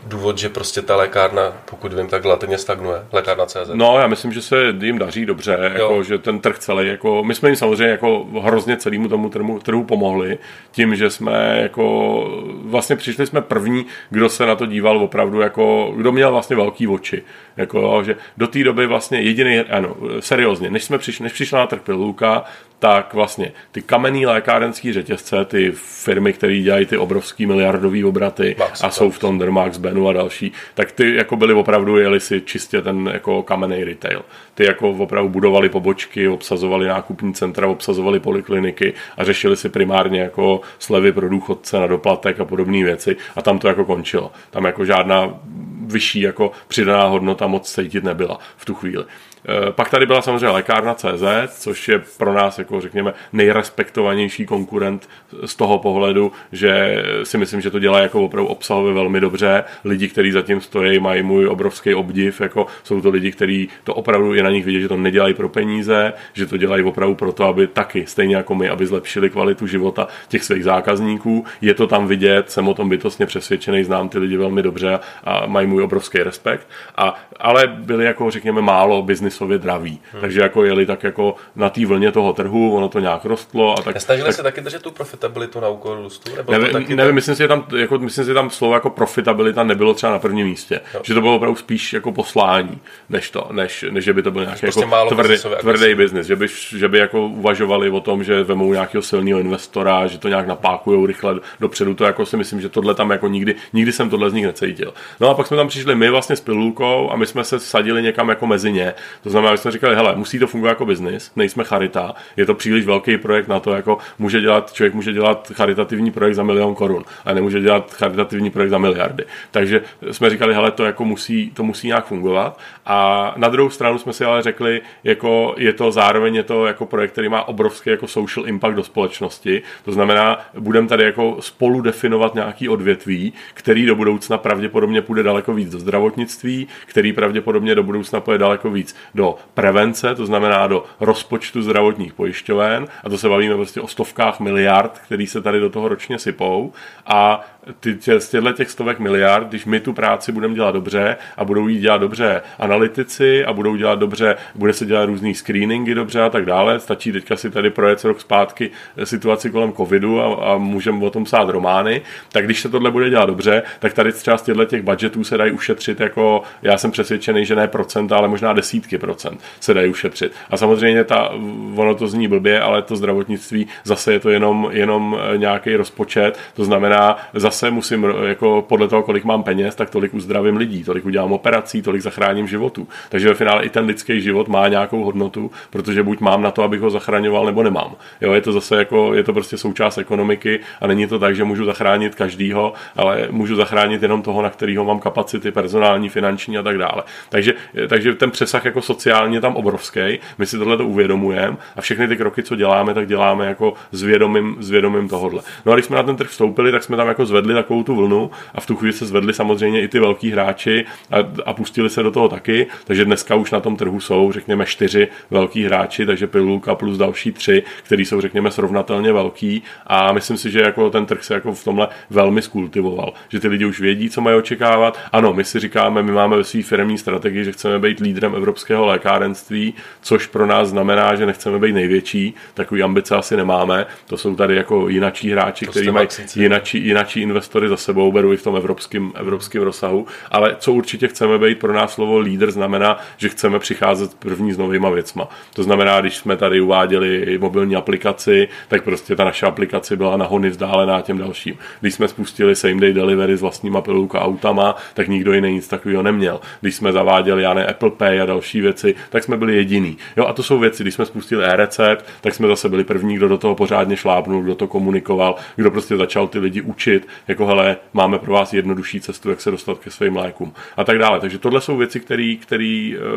důvod, že prostě ta lékárna, pokud vím, tak relativně stagnuje, lékárna CZ. No, já myslím, že se jim daří dobře, jako, že ten trh celý, jako, my jsme jim samozřejmě jako hrozně celému tomu trhu, trhu pomohli, tím, že jsme jako, vlastně přišli jsme první, kdo se na to díval opravdu, jako, kdo měl vlastně velký oči, jako, že do té doby vlastně jediný, ano, seriózně, než jsme přišli, než přišla na trh pilulka, tak vlastně ty kamenný lékárenský řetězce, ty firmy, které dělají ty obrovský miliardové obraty Max, a jsou v tom Dermax, Benu a další, tak ty jako byly opravdu, jeli si čistě ten jako kamenný retail. Ty jako opravdu budovali pobočky, obsazovali nákupní centra, obsazovali polikliniky a řešili si primárně jako slevy pro důchodce na doplatek a podobné věci a tam to jako končilo. Tam jako žádná vyšší jako přidaná hodnota moc cítit nebyla v tu chvíli. Eh, pak tady byla samozřejmě lékárna CZ, což je pro nás, jako řekněme, nejrespektovanější konkurent z toho pohledu, že si myslím, že to dělá jako opravdu obsahově velmi dobře. Lidi, kteří zatím stojí, mají můj obrovský obdiv, jako jsou to lidi, kteří to opravdu je na nich vidět, že to nedělají pro peníze, že to dělají opravdu proto, aby taky, stejně jako my, aby zlepšili kvalitu života těch svých zákazníků. Je to tam vidět, jsem o tom bytostně přesvědčený, znám ty lidi velmi dobře a mají můj obrovský respekt. A, ale byli jako, řekněme, málo business biznisově draví. Hmm. Takže jako jeli tak jako na té vlně toho trhu ono to nějak rostlo. A tak, Nesnažili tak, se taky držet tu profitabilitu na úkor růstu? Nebo nevím, taky nevím myslím, si, že tam, jako, myslím si, že tam slovo jako profitabilita nebylo třeba na prvním místě. Jo. Že to bylo opravdu spíš jako poslání, než to, než, než že by to byl nějaký prostě jako tvrdý, tvrdý biznis. Že by, že by jako uvažovali o tom, že vemou nějakého silného investora, že to nějak napákují rychle dopředu. To jako si myslím, že tohle tam jako nikdy, nikdy jsem tohle z nich necítil. No a pak jsme tam přišli my vlastně s pilulkou a my jsme se sadili někam jako mezi ně. To znamená, že jsme říkali, hele, musí to fungovat jako biznis, nejsme charita, je to příliš velký projekt na to, jako může dělat, člověk může dělat charitativní projekt za milion korun a nemůže dělat charitativní projekt za miliardy. Takže jsme říkali, hele, to jako musí, to musí nějak fungovat. A na druhou stranu jsme si ale řekli, jako je to zároveň je to jako projekt, který má obrovský jako social impact do společnosti. To znamená, budeme tady jako spolu definovat nějaký odvětví, který do budoucna pravděpodobně půjde daleko víc do zdravotnictví, který pravděpodobně do budoucna půjde daleko víc do prevence, to znamená do rozpočtu zdravotních pojišťoven. A to se bavíme prostě o stovkách miliard, který se tady do toho ročně sypou. A ty, tě, z těchto těch stovek miliard, když my tu práci budeme dělat dobře a budou jí dělat dobře analytici a budou dělat dobře, bude se dělat různý screeningy dobře a tak dále. Stačí teďka si tady projet rok zpátky situaci kolem covidu a, a můžeme o tom psát romány. Tak když se tohle bude dělat dobře, tak tady třeba z těchto těch budgetů se dají ušetřit jako, já jsem přesvědčený, že ne procenta, ale možná desítky procent se dají ušetřit. A samozřejmě ta, ono to zní blbě, ale to zdravotnictví zase je to jenom, jenom nějaký rozpočet, to znamená, zase musím, jako podle toho, kolik mám peněz, tak tolik uzdravím lidí, tolik udělám operací, tolik zachráním životů. Takže ve finále i ten lidský život má nějakou hodnotu, protože buď mám na to, abych ho zachraňoval, nebo nemám. Jo, je to zase jako, je to prostě součást ekonomiky a není to tak, že můžu zachránit každýho, ale můžu zachránit jenom toho, na kterého mám kapacity personální, finanční a tak dále. Takže, takže ten přesah jako sociálně tam obrovský, my si tohle to uvědomujeme a všechny ty kroky, co děláme, tak děláme jako s vědomím, s vědomím tohohle. No a když jsme na ten trh vstoupili, tak jsme tam jako zvedli takovou tu vlnu a v tu chvíli se zvedli samozřejmě i ty velký hráči a, a pustili se do toho taky, takže dneska už na tom trhu jsou, řekněme, čtyři velký hráči, takže Pilulka plus další tři, který jsou, řekněme, srovnatelně velký a myslím si, že jako ten trh se jako v tomhle velmi skultivoval, že ty lidi už vědí, co mají očekávat. Ano, my si říkáme, my máme ve své firmní strategii, že chceme být lídrem evropského lékárenství, což pro nás znamená, že nechceme být největší, takový ambice asi nemáme. To jsou tady jako jinačí hráči, kteří mají jinačí, jinačí investory za sebou, beru i v tom evropském, evropském rozsahu. Ale co určitě chceme být pro nás slovo lídr, znamená, že chceme přicházet první s novýma věcma. To znamená, když jsme tady uváděli mobilní aplikaci, tak prostě ta naše aplikace byla na hony vzdálená těm dalším. Když jsme spustili same day delivery s vlastníma pilulka autama, tak nikdo jiný nic takového neměl. Když jsme zaváděli, já ne, Apple Pay a další věci, tak jsme byli jediný. Jo, a to jsou věci, když jsme spustili e-recept, tak jsme zase byli první, kdo do toho pořádně šlápnul, kdo to komunikoval, kdo prostě začal ty lidi učit, jako hele, máme pro vás jednodušší cestu, jak se dostat ke svým lékům a tak dále. Takže tohle jsou věci, které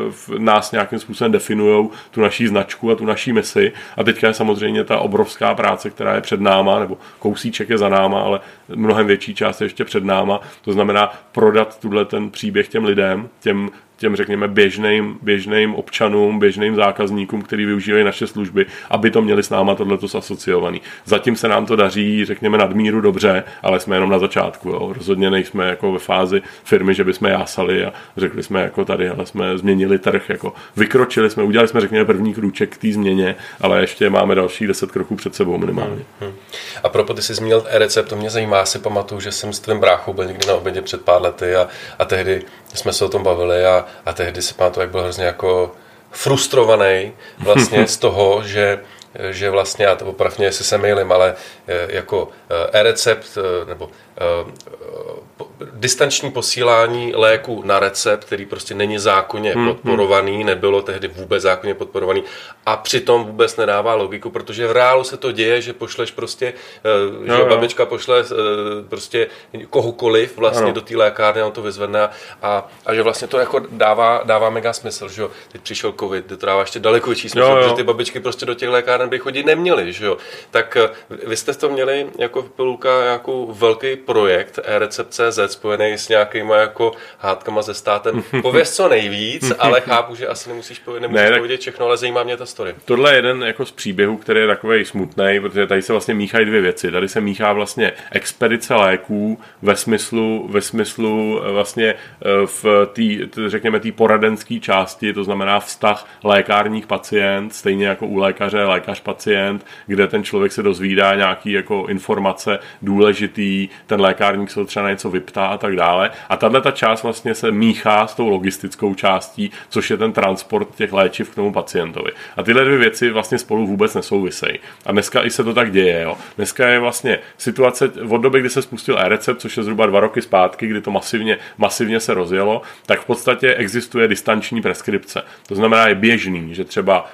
v nás nějakým způsobem definují tu naší značku a tu naší misi. A teďka je samozřejmě ta obrovská práce, která je před náma, nebo kousíček je za náma, ale mnohem větší část je ještě před náma. To znamená prodat tuhle ten příběh těm lidem, těm těm, řekněme, běžným, běžným občanům, běžným zákazníkům, kteří využívají naše služby, aby to měli s náma tohleto asociovaný. Zatím se nám to daří, řekněme, nadmíru dobře, ale jsme jenom na začátku. Jo. Rozhodně nejsme jako ve fázi firmy, že bychom jásali a řekli jsme jako tady, ale jsme změnili trh, jako vykročili jsme, udělali jsme, řekněme, první krůček k té změně, ale ještě máme další deset kroků před sebou minimálně. Hmm, hmm. A proto ty jsi zmínil e-recept, to mě zajímá, si pamatuju, že jsem s tvým bráchou byl někdy na obědě před pár lety a, a tehdy jsme se o tom bavili a, a tehdy si pamatuju, jak byl hrozně jako frustrovaný vlastně z toho, že že vlastně, já to opravdu, jestli se mýlim, ale jako e-recept nebo distanční posílání léku na recept, který prostě není zákonně hmm, podporovaný, hmm. nebylo tehdy vůbec zákonně podporovaný a přitom vůbec nedává logiku, protože v reálu se to děje, že pošleš prostě, no, že jo. babička pošle prostě kohokoliv vlastně ano. do té lékárny a on to vyzvedne a, a že vlastně to jako dává, dává mega smysl, že jo. Teď přišel covid, to dává ještě daleko větší smysl, jo. protože ty babičky prostě do těch lékáren by chodit neměly, že jo. Tak vy jste to měli jako pilulka nějakou velký projekt e-recept.cz spojený s nějakýma jako hádkama ze státem. Pověz co nejvíc, ale chápu, že asi nemusíš, nemůžeš ne, povědět všechno, ale zajímá mě ta story. Tohle je jeden jako z příběhů, který je takový smutný, protože tady se vlastně míchají dvě věci. Tady se míchá vlastně expedice léků ve smyslu, ve smyslu eh, vlastně eh, v té, řekněme, té poradenské části, to znamená vztah lékárník pacient, stejně jako u lékaře lékař pacient, kde ten člověk se dozvídá nějaký jako informace důležitý, ten lékárník se třeba něco vyptá a tak dále. A tahle ta část vlastně se míchá s tou logistickou částí, což je ten transport těch léčiv k tomu pacientovi. A tyhle dvě věci vlastně spolu vůbec nesouvisejí. A dneska i se to tak děje. Jo. Dneska je vlastně situace od doby, kdy se spustil e-recept, což je zhruba dva roky zpátky, kdy to masivně, masivně se rozjelo, tak v podstatě existuje distanční preskripce. To znamená, je běžný, že třeba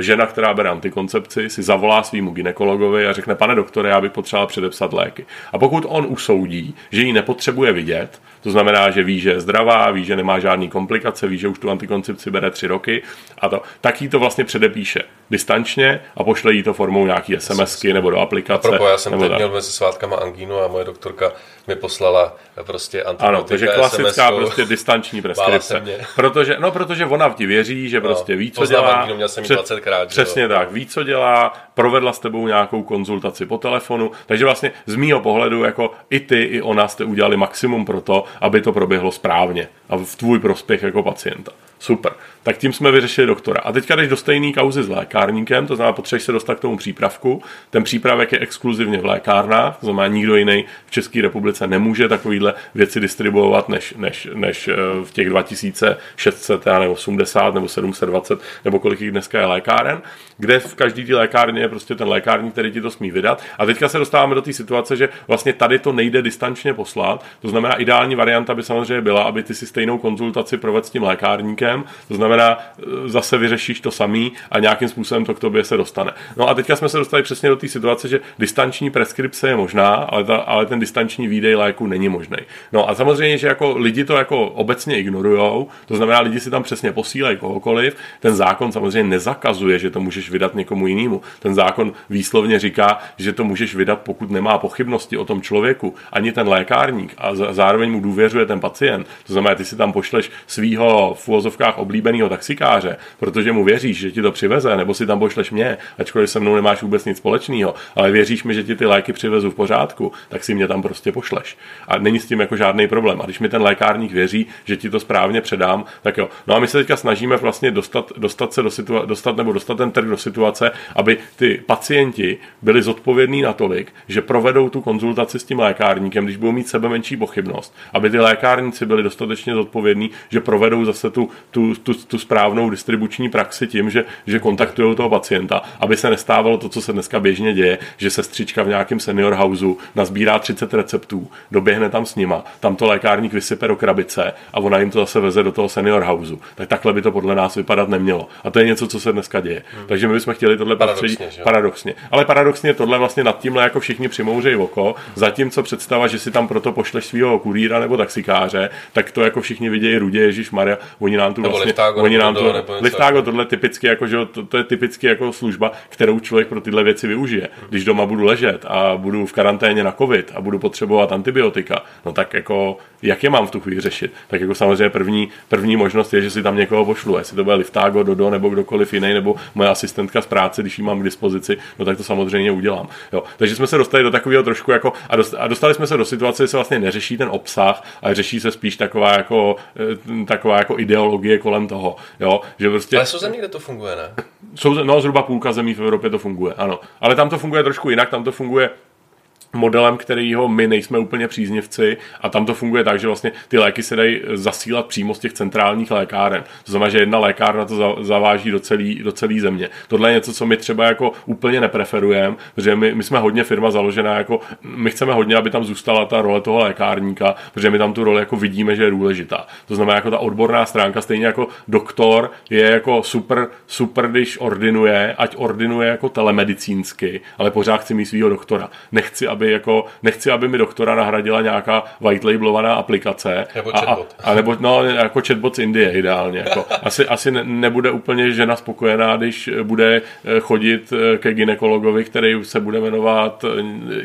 žena, která bere antikoncepci, si zavolá svýmu ginekologovi a řekne, pane doktore, já bych potřeboval předepsat léky. A pokud on usoudí, že ji nepotřebuje vidět, to znamená, že ví, že je zdravá, ví, že nemá žádný komplikace, ví, že už tu antikoncepci bere tři roky, a to, tak jí to vlastně předepíše distančně a pošle jí to formou nějaký SMSky nebo do aplikace. Propo, já jsem teď tak. měl mezi svátkama angínu a moje doktorka mi poslala prostě antibiotika Ano, takže klasická SMS-kou. prostě distanční preskripce. Protože, no, protože ona ti věří, že no, prostě ví, co dělá. Angínu, měl jsem 20krát. Přesně jo. tak, ví, co dělá, provedla s tebou nějakou konzultaci po telefonu, takže vlastně z mýho pohledu jako i ty, i ona jste udělali maximum pro to, aby to proběhlo správně a v tvůj prospěch jako pacienta. Super. Tak tím jsme vyřešili doktora. A teďka jdeš do stejné kauzy s lékárníkem, to znamená, potřebuješ se dostat k tomu přípravku. Ten přípravek je exkluzivně v lékárnách, to znamená, nikdo jiný v České republice nemůže takovýhle věci distribuovat než, než, než eh, v těch 2600 nebo 80 nebo 720 nebo kolik jich dneska je lékáren, kde v každý té lékárně je prostě ten lékárník, který ti to smí vydat. A teďka se dostáváme do té situace, že vlastně tady to nejde distančně poslat. To znamená, ideální varianta by samozřejmě byla, aby ty si stejnou konzultaci provedl s tím lékárníkem. To znamená, e, zase vyřešíš to samý a nějakým způsobem to k tobě se dostane. No a teďka jsme se dostali přesně do té situace, že distanční preskripce je možná, ale, ta, ale ten distanční výdej léku není možný. No a samozřejmě, že jako lidi to jako obecně ignorujou, to znamená, lidi si tam přesně posílají kohokoliv. Ten zákon samozřejmě nezakazuje, že to můžeš vydat někomu jinému. Ten zákon výslovně říká, že to můžeš vydat, pokud nemá pochybnosti o tom člověku, ani ten lékárník a zároveň mu důvěřuje ten pacient. To znamená, ty si tam pošleš svého úvozovkách oblíbeného taxikáře, protože mu věříš, že ti to přiveze, nebo si tam pošleš mě, ačkoliv se mnou nemáš vůbec nic společného, ale věříš mi, že ti ty léky přivezu v pořádku, tak si mě tam prostě pošleš. A není s tím jako žádný problém. A když mi ten lékárník věří, že ti to správně předám, tak jo. No a my se teďka snažíme vlastně dostat, dostat se do situace, dostat nebo dostat ten trh do situace, aby ty pacienti byli zodpovědní natolik, že provedou tu konzultaci s tím lékárníkem, když budou mít sebe menší pochybnost, aby ty lékárníci byli dostatečně zodpovědní, že provedou zase tu, tu, tu, tu správnou distribuční praxi tím, že, že kontaktují toho pacienta, aby se nestávalo to, co se dneska běžně děje, že sestřička v nějakém senior houseu nazbírá 30 receptů, doběhne tam s nima, tam to lékárník vysype do krabice a ona jim to zase veze do toho senior houseu. Tak takhle by to podle nás vypadat nemělo. A to je něco, co se dneska děje. Hmm. Takže my bychom chtěli tohle paradoxně, prostředí. Paradoxně. Ale paradoxně tohle vlastně nad tímhle jako všichni přimouřejí oko, zatímco představa, že si tam proto pošleš svého kurýra nebo taxikáře, tak to jako všichni vidějí rudě, Ježíš Maria, oni nám tu vlastně, liftágo, oni nám to, liftágo, tohle typicky jako, že to, to, je typicky jako služba, kterou člověk pro tyhle věci využije. Když doma budu ležet a budu v karanténě na covid a budu potřebovat antibiotika, no tak jako jak je mám v tu chvíli řešit? Tak jako samozřejmě první, první možnost je, že si tam někoho pošlu, jestli to bude liftágo, Dodo nebo kdokoliv jiný, nebo moje asistentka z práce, když ji mám k dispozici, no tak to samozřejmě udělám. Jo. Takže jsme se dostali do takového trošku jako, a dostali jsme se do situace, že se vlastně neřeší ten obsah, ale řeší se spíš taková jako, eh, taková jako ideologie kolem toho. Jo. Že prostě, ale jsou země, kde to funguje, ne? Jsou, no, zhruba půlka zemí v Evropě to funguje, ano. Ale tam to funguje trošku jinak, tam to funguje modelem, kterýho my nejsme úplně příznivci a tam to funguje tak, že vlastně ty léky se dají zasílat přímo z těch centrálních lékáren. To znamená, že jedna lékárna to zaváží do celé do celý země. Tohle je něco, co my třeba jako úplně nepreferujeme, protože my, my jsme hodně firma založená jako, my chceme hodně, aby tam zůstala ta role toho lékárníka, protože my tam tu roli jako vidíme, že je důležitá. To znamená, jako ta odborná stránka, stejně jako doktor je jako super, super, když ordinuje, ať ordinuje jako telemedicínsky, ale pořád chci mít svého doktora. Nechci, aby aby jako, nechci, aby mi doktora nahradila nějaká white labelovaná aplikace. Nebo chatbot. A, a, nebo, no, jako chatbot z Indie ideálně. Jako. Asi, asi nebude úplně žena spokojená, když bude eh, chodit eh, ke ginekologovi, který se bude jmenovat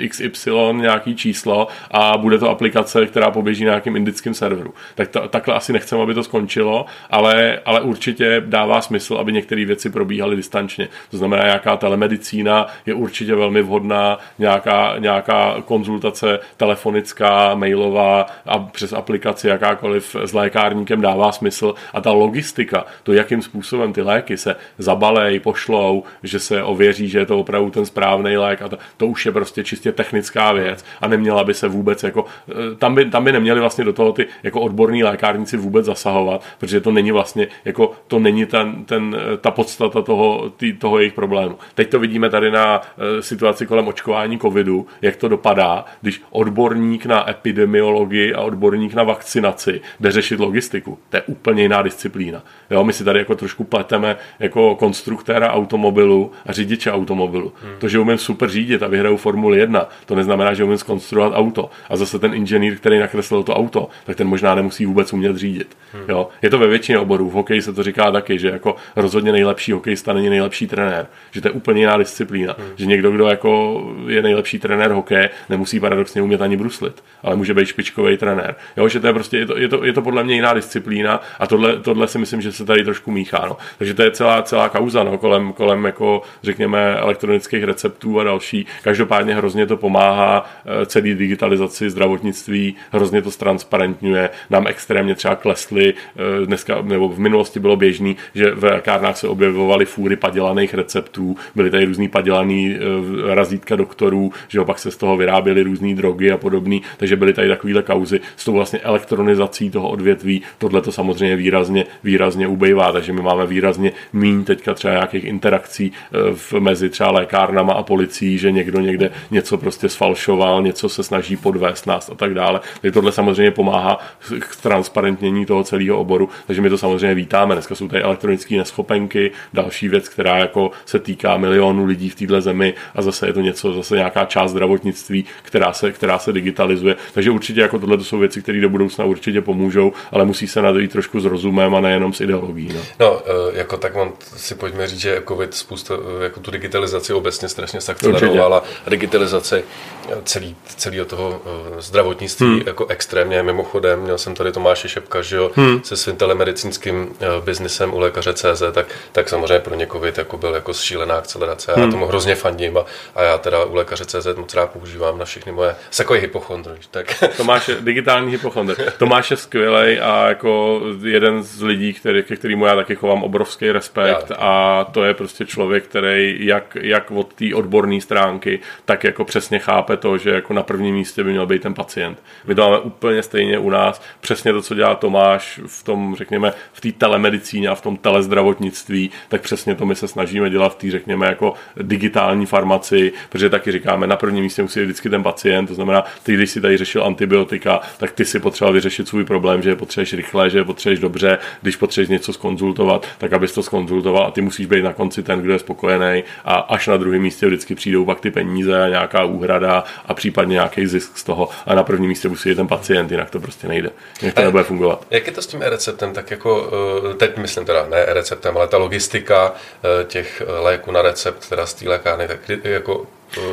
eh, XY nějaký číslo a bude to aplikace, která poběží na nějakým indickým serveru. Tak to, takhle asi nechceme, aby to skončilo, ale, ale určitě dává smysl, aby některé věci probíhaly distančně. To znamená, nějaká telemedicína je určitě velmi vhodná, nějaká, nějaká konzultace telefonická, mailová a přes aplikaci jakákoliv s lékárníkem dává smysl a ta logistika, to jakým způsobem ty léky se zabalej, pošlou, že se ověří, že je to opravdu ten správný lék a to, to už je prostě čistě technická věc a neměla by se vůbec jako, eh, tam by, tam by neměli vlastně do toho ty jako odborní lékárníci vůbec zasahovat, protože to není vlastně, jako to není ten, ten, eh, ta podstata toho, tý, toho jejich problému. Teď to vidíme tady na uh, situaci kolem očkování covidu, jak to dopadá, když odborník na epidemiologii a odborník na vakcinaci jde řešit logistiku. To je úplně jiná disciplína. Jo, my si tady jako trošku pleteme jako konstruktéra automobilu a řidiče automobilu. Hmm. To, že umím super řídit a vyhraju Formuli 1, to neznamená, že umím skonstruovat auto. A zase ten inženýr, který nakreslil to auto, tak ten možná nemusí vůbec umět řídit. Hmm. Jo? Je to ve většině oborů. V hokeji se to říká taky, že jako rozhodně nejlepší hokejista není nejlepší trenér. Že to je úplně jiná disciplína. Hmm. Že někdo, kdo jako je nejlepší trenér hokeje, nemusí paradoxně umět ani bruslit, ale může být špičkový trenér. Jo? Že to je prostě, je to, je to, je to podle mě jiná disciplína a tohle, tohle si myslím, že se tady trošku míchá. No. Takže to je celá, celá kauza no, kolem, kolem jako, řekněme, elektronických receptů a další. Každopádně hrozně to pomáhá eh, celý digitalizaci zdravotnictví, hrozně to transparentňuje, nám extrémně třeba klesly, eh, dneska, nebo v minulosti bylo běžný, že v lékárnách se objevovaly fůry padělaných receptů, byly tady různý padělaný eh, razítka doktorů, že opak se z toho vyráběly různé drogy a podobný, takže byly tady takovéhle kauzy s tou vlastně elektronizací toho odvětví, tohle to samozřejmě výrazně, výrazně ubejvá, takže my máme výrazně míň teďka třeba nějakých interakcí eh, v, mezi třeba lékárnama a policií, že někdo někde něco prostě sfalšoval, něco se snaží podvést nás a tak dále. Takže tohle samozřejmě pomáhá k transparentnění toho celého oboru, takže my to samozřejmě vítáme. Dneska jsou tady elektronické neschopenky, další věc, která jako se týká milionů lidí v této zemi a zase je to něco, zase nějaká část zdravotnictví, která se, která se digitalizuje. Takže určitě jako tohle to jsou věci, které do budoucna určitě pomůžou, ale musí se nadejít trošku s rozumem a nejenom s ideologií. No, no eh, jako tak on si pojďme říct, že COVID spousta, eh, jako tu digitalizaci obecně strašně zakcelerovala a digitalizaci eh, celý, celého toho zdravotnictví hmm. jako extrémně. Mimochodem, měl jsem tady Tomáše Šepka, že jo, hmm. se svým telemedicínským biznisem u lékaře CZ, tak, tak samozřejmě pro ně COVID jako byl jako šílená akcelerace. Hmm. Já tomu hrozně fandím a, a já teda u lékaře CZ moc rád používám na všechny moje, takový hypochondr. Tak. Tomáš, digitální hypochondr. Tomáš je skvělý a jako jeden z lidí, který, ke kterému já taky chovám obrovský respekt já, a to je prostě člověk, který jak, jak od té odborné stránky, tak jako přesně chápe to, že jako na prvním místě by měl být ten pacient. My to máme úplně stejně u nás, přesně to, co dělá Tomáš v tom, řekněme, v té telemedicíně a v tom telezdravotnictví, tak přesně to my se snažíme dělat v té, řekněme, jako digitální farmaci, protože taky říkáme, na prvním místě musí být vždycky ten pacient, to znamená, ty, když si tady řešil antibiotika, tak ty si potřeboval vyřešit svůj problém, že je potřebuješ rychle, že je potřebuješ dobře, když potřebuješ něco skonzultovat, tak abys to skonzultoval a ty musíš být na konci ten, kdo je spokojený a až na druhém místě vždycky přijdou pak ty peníze a nějaká úhrada a případně nějaký zisk z toho a na prvním místě musí být ten pacient, jinak to prostě nejde. Jinak to nebude fungovat. Jak je to s tím e-receptem? Tak jako eh, teď myslím teda ne e-receptem, ale ta logistika eh, těch léků na recept, teda z té lékárny, tak jako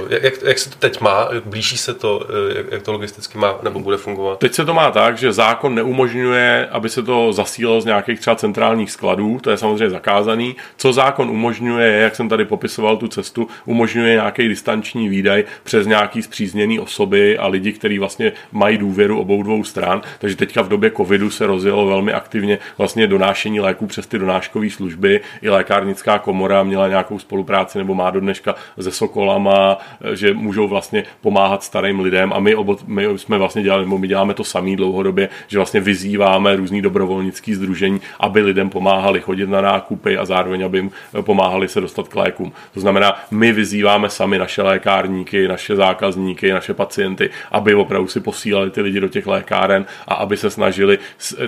jak, jak se to teď má? Blíží se to, jak, jak to logisticky má nebo bude fungovat? Teď se to má tak, že zákon neumožňuje, aby se to zasílalo z nějakých třeba centrálních skladů, to je samozřejmě zakázaný. Co zákon umožňuje, jak jsem tady popisoval tu cestu, umožňuje nějaký distanční výdaj přes nějaký zpřízněný osoby a lidi, kteří vlastně mají důvěru obou dvou stran. Takže teďka v době covidu se rozjelo velmi aktivně vlastně donášení léků přes ty donáškové služby. I lékárnická komora měla nějakou spolupráci nebo má do dneška se Sokolama že můžou vlastně pomáhat starým lidem a my, obo, my jsme vlastně dělali, nebo my děláme to samý dlouhodobě, že vlastně vyzýváme různý dobrovolnický združení, aby lidem pomáhali chodit na nákupy a zároveň, aby jim pomáhali se dostat k lékům. To znamená, my vyzýváme sami naše lékárníky, naše zákazníky, naše pacienty, aby opravdu si posílali ty lidi do těch lékáren a aby se snažili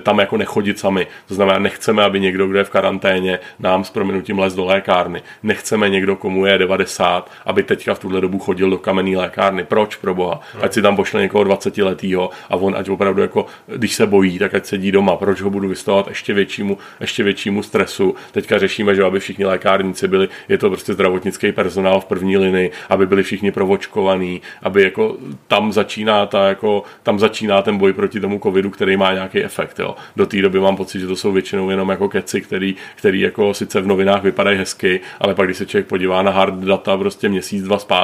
tam jako nechodit sami. To znamená, nechceme, aby někdo, kdo je v karanténě, nám s prominutím les do lékárny. Nechceme někdo, komu je 90, aby teďka v tu tuhle dobu chodil do kamenné lékárny. Proč pro boha? Ať si tam pošle někoho 20 letýho a on ať opravdu jako, když se bojí, tak ať sedí doma. Proč ho budu vystavovat ještě většímu, ještě většímu stresu? Teďka řešíme, že aby všichni lékárníci byli, je to prostě zdravotnický personál v první linii, aby byli všichni provočkovaní, aby jako tam začíná ta, jako, tam začíná ten boj proti tomu covidu, který má nějaký efekt. Jo. Do té doby mám pocit, že to jsou většinou jenom jako keci, který, který jako sice v novinách vypadají hezky, ale pak když se člověk podívá na hard data prostě měsíc, dva zpátky,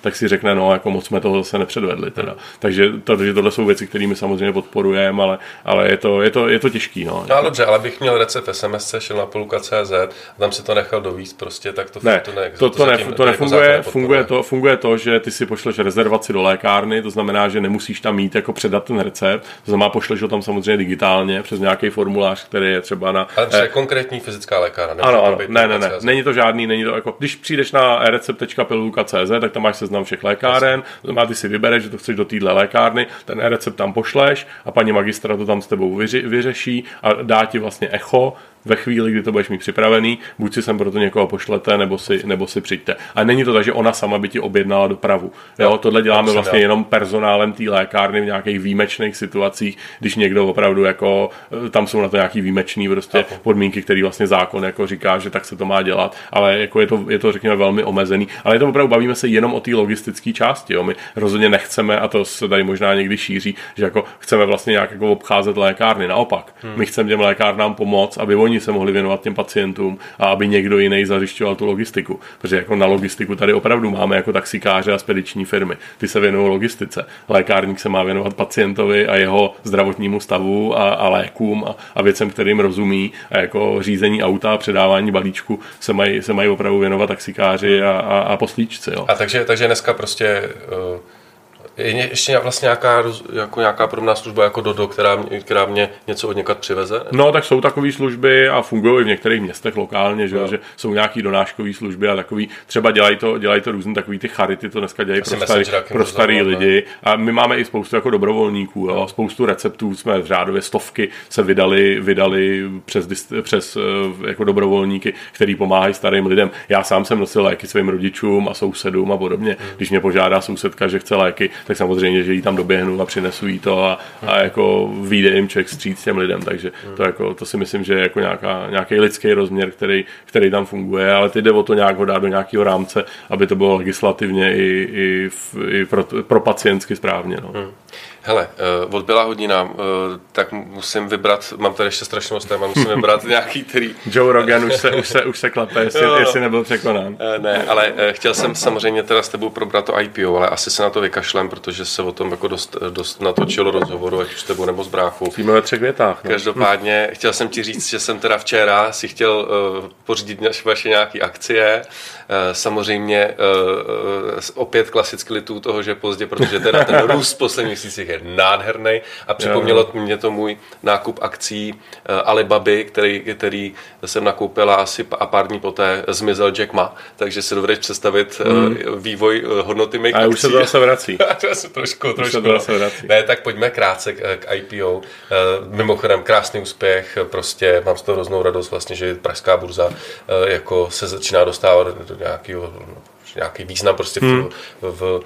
tak si řekne, no, jako moc jsme toho zase nepředvedli. Teda. Takže, to, že tohle jsou věci, které my samozřejmě podporujeme, ale, ale je, to, je, to, je to těžký. No. no dobře, ale bych měl recept SMS, šel na poluka.cz, tam si to nechal dovíst, prostě, tak to, ne, to, ne, to, to, to, zatím, to nefunguje, jako funguje, to, funguje to, že ty si pošleš rezervaci do lékárny, to znamená, že nemusíš tam mít jako předat ten recept, to znamená, pošleš ho tam samozřejmě digitálně přes nějaký formulář, který je třeba na. Ale eh, konkrétní fyzická lékárna. Ano, ano, ne, ne, ne, není to žádný, není to jako, když přijdeš na recept.pilulka.cz, tak tam máš seznam všech lékáren, znamená, ty si vybereš, že to chceš do téhle lékárny, ten recept tam pošleš a paní magistra to tam s tebou vyři, vyřeší a dá ti vlastně echo, ve chvíli, kdy to budeš mít připravený, buď si sem proto někoho pošlete, nebo si, nebo si přijďte. A není to tak, že ona sama by ti objednala dopravu. Jo, jo tohle děláme vlastně dal. jenom personálem té lékárny v nějakých výjimečných situacích, když někdo opravdu jako, eh, tam jsou na to nějaký výjimečný prostě Chápu. podmínky, který vlastně zákon jako říká, že tak se to má dělat, ale jako je to, je to řekněme velmi omezený. Ale je to opravdu bavíme se jenom o té logistické části. Jo. My rozhodně nechceme, a to se tady možná někdy šíří, že jako chceme vlastně nějak jako obcházet lékárny. Naopak, hmm. my chceme těm lékárnám pomoct, aby oni oni se mohli věnovat těm pacientům a aby někdo jiný zařišťoval tu logistiku. Protože jako na logistiku tady opravdu máme jako taxikáře a spediční firmy. Ty se věnují logistice. Lékárník se má věnovat pacientovi a jeho zdravotnímu stavu a, a lékům a, a věcem, kterým rozumí. A jako řízení auta a předávání balíčku se mají, se mají opravdu věnovat taxikáři a, a, a poslíčci. Jo. A takže, takže dneska prostě uh je ještě vlastně nějaká, jako nějaká podobná služba jako Dodo, která, mě, která mě něco od někat přiveze? No, tak jsou takové služby a fungují i v některých městech lokálně, že, no. že jsou nějaké donáškové služby a takový, třeba dělají to, dělají to různé takový ty charity, to dneska dělají pro starý, pro starý lidi. A my máme i spoustu jako dobrovolníků, jo, spoustu receptů, jsme v řádově stovky se vydali, vydali přes, přes eh, jako dobrovolníky, který pomáhají starým lidem. Já sám jsem nosil léky svým rodičům a sousedům a podobně. Hmm. Když mě požádá sousedka, že chce léky, tak samozřejmě, že jí tam doběhnu a přinesu jí to a, a jako vyjde jim člověk stříc těm lidem, takže to, jako, to si myslím, že je jako nějaká, nějaký lidský rozměr, který, který tam funguje, ale ty jde o to nějak ho dát do nějakého rámce, aby to bylo legislativně i, i, i pro, pro pacientsky správně. No. Hmm. Hele, uh, odbyla hodina, uh, tak musím vybrat, mám tady ještě strašně moc téma, musím vybrat nějaký, který... Joe Rogan už se, už se, už se klape, jestli, no, jestli nebyl překonán. Uh, ne, ale uh, chtěl jsem samozřejmě teda s tebou probrat to IPO, ale asi se na to vykašlem, protože se o tom jako dost, dost natočilo rozhovoru, ať už s tebou nebo s bráchou. Víme ve třech větách. No. Každopádně chtěl jsem ti říct, že jsem teda včera si chtěl uh, pořídit vaše nějaké akcie, uh, samozřejmě uh, opět klasicky litu toho, že pozdě, protože teda ten růst posledních měsících je nádherný a připomnělo jo. mě to můj nákup akcí uh, Alibaby, který, který jsem nakoupila asi a pár dní poté zmizel Jack Ma, takže si dovedeš představit mm. uh, vývoj uh, hodnoty mých a akcí. už se to zase vrací. trošku, trošku. Se to zase vrací. Ne, tak pojďme krátce k, k IPO. Uh, mimochodem krásný úspěch, prostě mám z toho hroznou radost vlastně, že Pražská burza uh, jako se začíná dostávat do nějakého nějaký význam prostě v, hmm. v, v,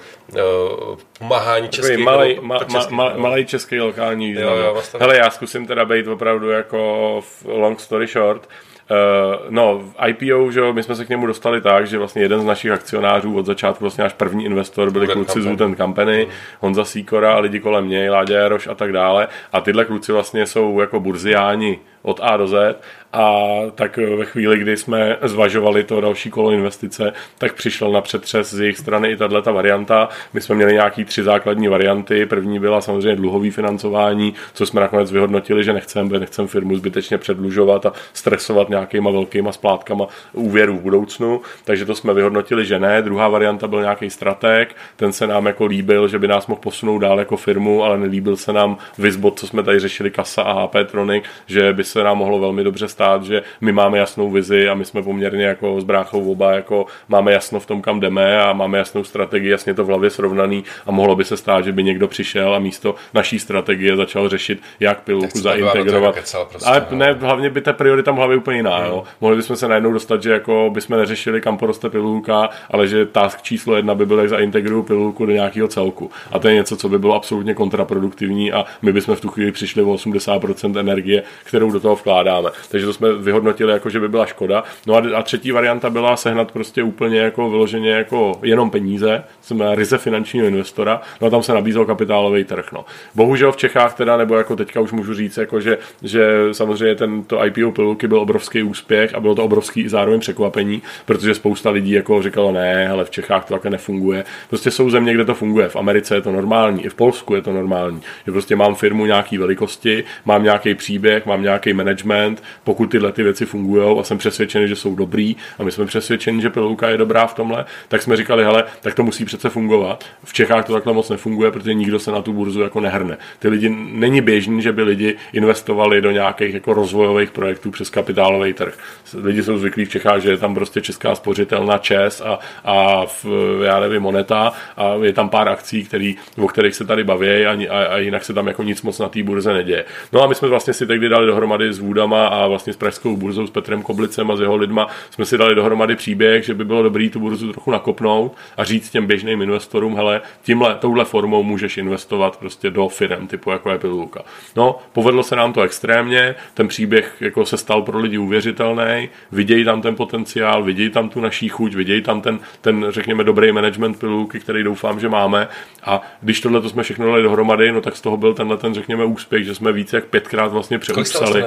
v pomáhání českých malej, ma, ma, ma, malej český lokální význam. Jo, jo, vlastně. Hele, já zkusím teda být opravdu jako long story short. Uh, no, IPO, že my jsme se k němu dostali tak, že vlastně jeden z našich akcionářů od začátku, vlastně náš první investor byli Wooden kluci z Wooden Company, mm. Honza Sýkora a lidi kolem něj, Láďa Jaroš a tak dále. A tyhle kluci vlastně jsou jako burziáni od A do Z a tak ve chvíli, kdy jsme zvažovali to další kolo investice, tak přišel na přetřes z jejich strany i tato varianta. My jsme měli nějaký tři základní varianty. První byla samozřejmě dluhový financování, co jsme nakonec vyhodnotili, že nechceme, nechceme firmu zbytečně předlužovat a stresovat nějakýma velkýma splátkama úvěrů v budoucnu. Takže to jsme vyhodnotili, že ne. Druhá varianta byl nějaký strateg, ten se nám jako líbil, že by nás mohl posunout dál jako firmu, ale nelíbil se nám Vizbot, co jsme tady řešili, Kasa a HP Tronic, že by se se nám mohlo velmi dobře stát, že my máme jasnou vizi a my jsme poměrně jako s bráchou oba jako máme jasno v tom, kam jdeme a máme jasnou strategii, jasně to v hlavě srovnaný a mohlo by se stát, že by někdo přišel a místo naší strategie začal řešit, jak pilulku zaintegrovat. prostě, Ale no. ne, hlavně by ta priorita v hlavě úplně jiná. Hmm. Jo. Mohli bychom se najednou dostat, že jako bychom neřešili, kam poroste pilulka, ale že task číslo jedna by byl, jak zaintegruju pilulku do nějakého celku. A to je něco, co by bylo absolutně kontraproduktivní a my bychom v tu chvíli přišli o 80% energie, kterou do toho vkládáme. Takže to jsme vyhodnotili, jako že by byla škoda. No a, a třetí varianta byla sehnat prostě úplně jako vyloženě jako jenom peníze, jsme ryze finančního investora, no a tam se nabízel kapitálový trh. No. Bohužel v Čechách teda, nebo jako teďka už můžu říct, jako že, že samozřejmě tento IPO pilulky byl obrovský úspěch a bylo to obrovský i zároveň překvapení, protože spousta lidí jako říkalo, ne, ale v Čechách to také nefunguje. Prostě jsou země, kde to funguje. V Americe je to normální, i v Polsku je to normální. Že prostě mám firmu nějaký velikosti, mám nějaký příběh, mám nějaký management, pokud tyhle ty věci fungují a jsem přesvědčený, že jsou dobrý a my jsme přesvědčeni, že pilulka je dobrá v tomhle, tak jsme říkali, hele, tak to musí přece fungovat. V Čechách to takhle moc nefunguje, protože nikdo se na tu burzu jako nehrne. Ty lidi není běžný, že by lidi investovali do nějakých jako rozvojových projektů přes kapitálový trh. Lidi jsou zvyklí v Čechách, že je tam prostě česká spořitelna ČES a, a v, já nevím, Moneta a je tam pár akcí, který, o kterých se tady baví a, a, a, jinak se tam jako nic moc na té burze neděje. No a my jsme vlastně si tehdy dali dohromady s Vůdama a vlastně s Pražskou burzou, s Petrem Koblicem a s jeho lidma jsme si dali dohromady příběh, že by bylo dobré tu burzu trochu nakopnout a říct těm běžným investorům, hele, tímhle, touhle formou můžeš investovat prostě do firm typu jako je Pilulka. No, povedlo se nám to extrémně, ten příběh jako se stal pro lidi uvěřitelný, vidějí tam ten potenciál, vidějí tam tu naší chuť, vidějí tam ten, ten řekněme, dobrý management Pilulky, který doufám, že máme. A když tohle to jsme všechno dali dohromady, no tak z toho byl tenhle ten, řekněme, úspěch, že jsme více jak pětkrát vlastně přeupsali.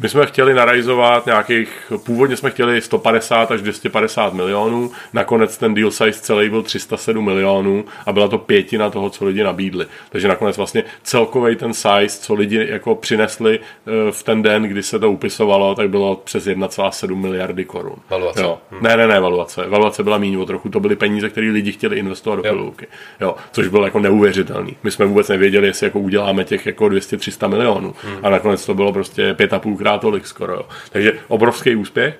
My jsme chtěli narajzovat nějakých, původně jsme chtěli 150 až 250 milionů, nakonec ten deal size celý byl 307 milionů a byla to pětina toho, co lidi nabídli. Takže nakonec vlastně celkový ten size, co lidi jako přinesli eh, v ten den, kdy se to upisovalo, tak bylo přes 1,7 miliardy korun. Valuace. Jo. Hmm. Ne, ne, ne, valuace. Valuace byla méně o trochu. To byly peníze, které lidi chtěli investovat do pilulky. Jo. Což bylo jako neuvěřitelný. My jsme vůbec nevěděli, jestli jako uděláme těch jako 200-300 milionů. Hmm. A nakonec to bylo prostě pět a půlkrát tolik skoro. Jo. Takže obrovský úspěch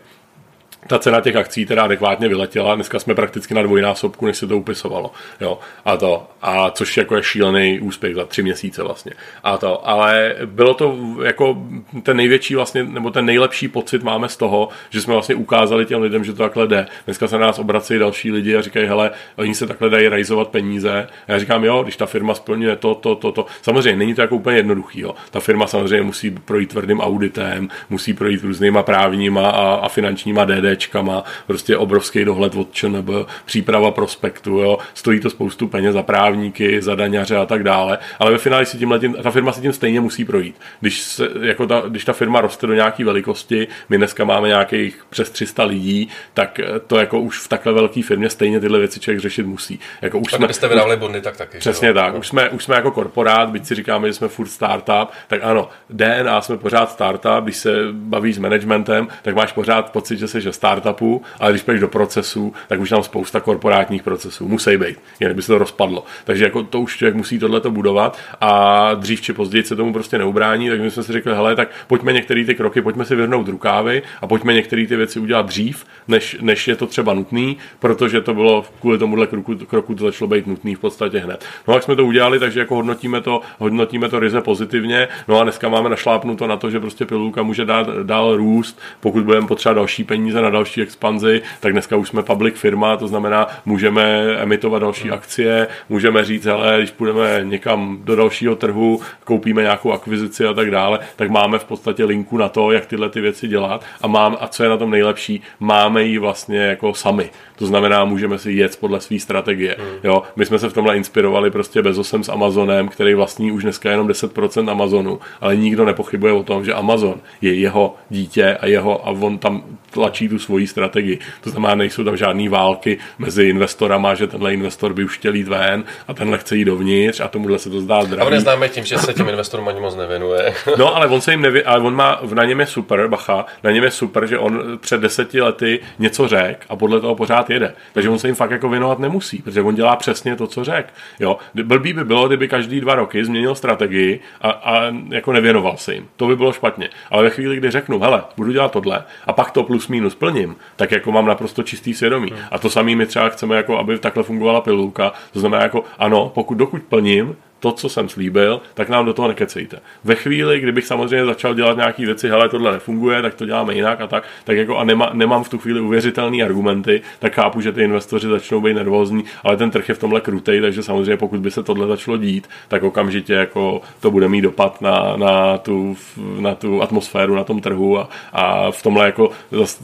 ta cena těch akcí teda adekvátně vyletěla. Dneska jsme prakticky na dvojnásobku, než se to upisovalo. Jo. A to, a což jako je šílený úspěch za tři měsíce vlastně. A to, ale bylo to jako ten největší vlastně, nebo ten nejlepší pocit máme z toho, že jsme vlastně ukázali těm lidem, že to takhle jde. Dneska se na nás obracejí další lidi a říkají, hele, oni se takhle dají rajzovat peníze. A já říkám, jo, když ta firma splňuje to, to, to, to. Samozřejmě není to jako úplně jednoduchý. Jo. Ta firma samozřejmě musí projít tvrdým auditem, musí projít různýma právníma a, a finančníma DD DPčkama, prostě obrovský dohled od ČNB, příprava prospektu, jo. stojí to spoustu peněz za právníky, za daňaře a tak dále, ale ve finále si tím letím, ta firma si tím stejně musí projít. Když, se, jako ta, když ta firma roste do nějaké velikosti, my dneska máme nějakých přes 300 lidí, tak to jako už v takhle velké firmě stejně tyhle věci člověk řešit musí. Jako už jsme, jste vydávali bondy, tak taky. Přesně tak. No. Už jsme, už jsme jako korporát, byť si říkáme, že jsme furt startup, tak ano, DNA jsme pořád startup, když se bavíš s managementem, tak máš pořád pocit, že jsi že startupu, ale když půjdeš do procesu, tak už tam spousta korporátních procesů. Musí být, jinak by se to rozpadlo. Takže jako to už člověk musí tohleto budovat a dřív či později se tomu prostě neubrání, tak my jsme si řekli, hele, tak pojďme některé ty kroky, pojďme si vyhrnout rukávy a pojďme některé ty věci udělat dřív, než, než je to třeba nutný, protože to bylo kvůli tomuhle kroku, kroku to začalo být nutný v podstatě hned. No a jak jsme to udělali, takže jako hodnotíme to, hodnotíme to ryze pozitivně, no a dneska máme našlápnuto na to, že prostě pilulka může dát dál růst, pokud budeme potřebovat další peníze na další expanzi, tak dneska už jsme public firma, to znamená, můžeme emitovat další akcie, můžeme říct, ale když půjdeme někam do dalšího trhu, koupíme nějakou akvizici a tak dále, tak máme v podstatě linku na to, jak tyhle ty věci dělat a mám, a co je na tom nejlepší, máme ji vlastně jako sami. To znamená, můžeme si jet podle své strategie. Hmm. Jo, my jsme se v tomhle inspirovali prostě bezosem s Amazonem, který vlastní už dneska jenom 10% Amazonu, ale nikdo nepochybuje o tom, že Amazon je jeho dítě a jeho a on tam tlačí tu svoji strategii. To znamená, nejsou tam žádné války mezi investorama, že tenhle investor by už chtěl jít ven a tenhle chce jít dovnitř a tomuhle se to zdá zdravý. A neznáme tím, že se těm investorům ani moc nevěnuje. no, ale on se jim nevě, ale on má, na něm je super, bacha, na něm je super, že on před deseti lety něco řekl a podle toho pořád jede. Takže on se jim fakt jako věnovat nemusí, protože on dělá přesně to, co řekl. Jo, blbý by bylo, kdyby každý dva roky změnil strategii a, a jako nevěnoval se jim. To by bylo špatně. Ale ve chvíli, kdy řeknu, hele, budu dělat tohle a pak to plus minus plním, tak jako mám naprosto čistý svědomí. A to samý my třeba chceme, jako aby takhle fungovala pilulka. To znamená, jako ano, pokud dokud plním, to, co jsem slíbil, tak nám do toho nekecejte. Ve chvíli, kdybych samozřejmě začal dělat nějaké věci, hele, tohle nefunguje, tak to děláme jinak a tak, tak jako a nema, nemám v tu chvíli uvěřitelné argumenty, tak chápu, že ty investoři začnou být nervózní, ale ten trh je v tomhle krutej, takže samozřejmě pokud by se tohle začalo dít, tak okamžitě jako to bude mít dopad na, na, tu, na tu atmosféru na tom trhu a, a v tomhle jako,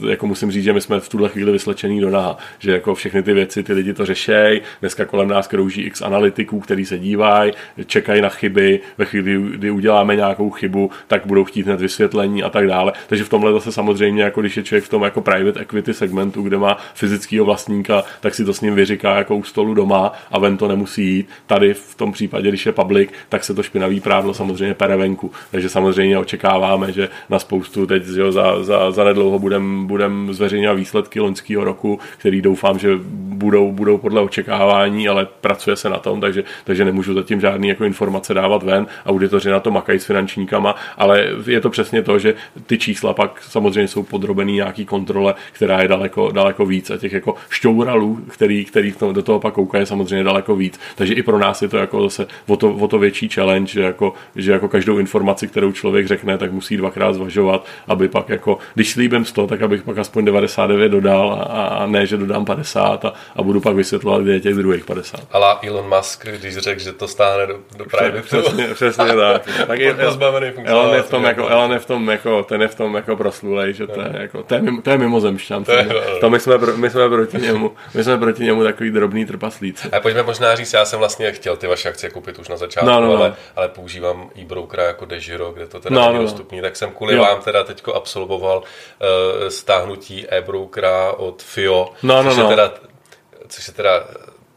jako musím říct, že my jsme v tuhle chvíli vyslečení do naha, že jako všechny ty věci, ty lidi to řešejí, dneska kolem nás krouží x analytiků, který se dívají, čekají na chyby, ve chvíli, kdy uděláme nějakou chybu, tak budou chtít hned vysvětlení a tak dále. Takže v tomhle zase samozřejmě, jako když je člověk v tom jako private equity segmentu, kde má fyzického vlastníka, tak si to s ním vyříká jako u stolu doma a ven to nemusí jít. Tady v tom případě, když je public, tak se to špinavý prádlo samozřejmě pere venku. Takže samozřejmě očekáváme, že na spoustu teď jo, za, za, za nedlouho budeme budem zveřejňovat výsledky loňského roku, který doufám, že budou, budou podle očekávání, ale pracuje se na tom, takže, takže nemůžu zatím žádný žádný jako informace dávat ven, auditoři na to makají s finančníkama, ale je to přesně to, že ty čísla pak samozřejmě jsou podrobený nějaký kontrole, která je daleko, daleko víc a těch jako šťouralů, který, který do toho pak koukají, je samozřejmě daleko víc. Takže i pro nás je to jako zase o to, o to větší challenge, že jako, že jako každou informaci, kterou člověk řekne, tak musí dvakrát zvažovat, aby pak jako, když slíbím 100, tak abych pak aspoň 99 dodal a, a ne, že dodám 50 a, a budu pak vysvětlovat, kde je těch druhých 50. Ale Elon Musk, když řekl, že to stáne do, do private. Přesně, přesně tak. tak je, Elon je v tom jako, Elon je v tom jako, ten je v tom jako proslulej, že to je jako, to je, mimo, to je mimozemšťan. To, to my, jsme, my jsme proti němu, my jsme proti němu takový drobný trpaslíci. A pojďme možná říct, já jsem vlastně chtěl ty vaše akcie koupit už na začátku, no, no, no. Ale, ale používám e-brokera jako Dežiro, kde to teda no, není no, no. dostupný, tak jsem kvůli jo. vám teda teďko absolvoval uh, stáhnutí e-brokera od FIO, no, no, což, no. Je teda, což je teda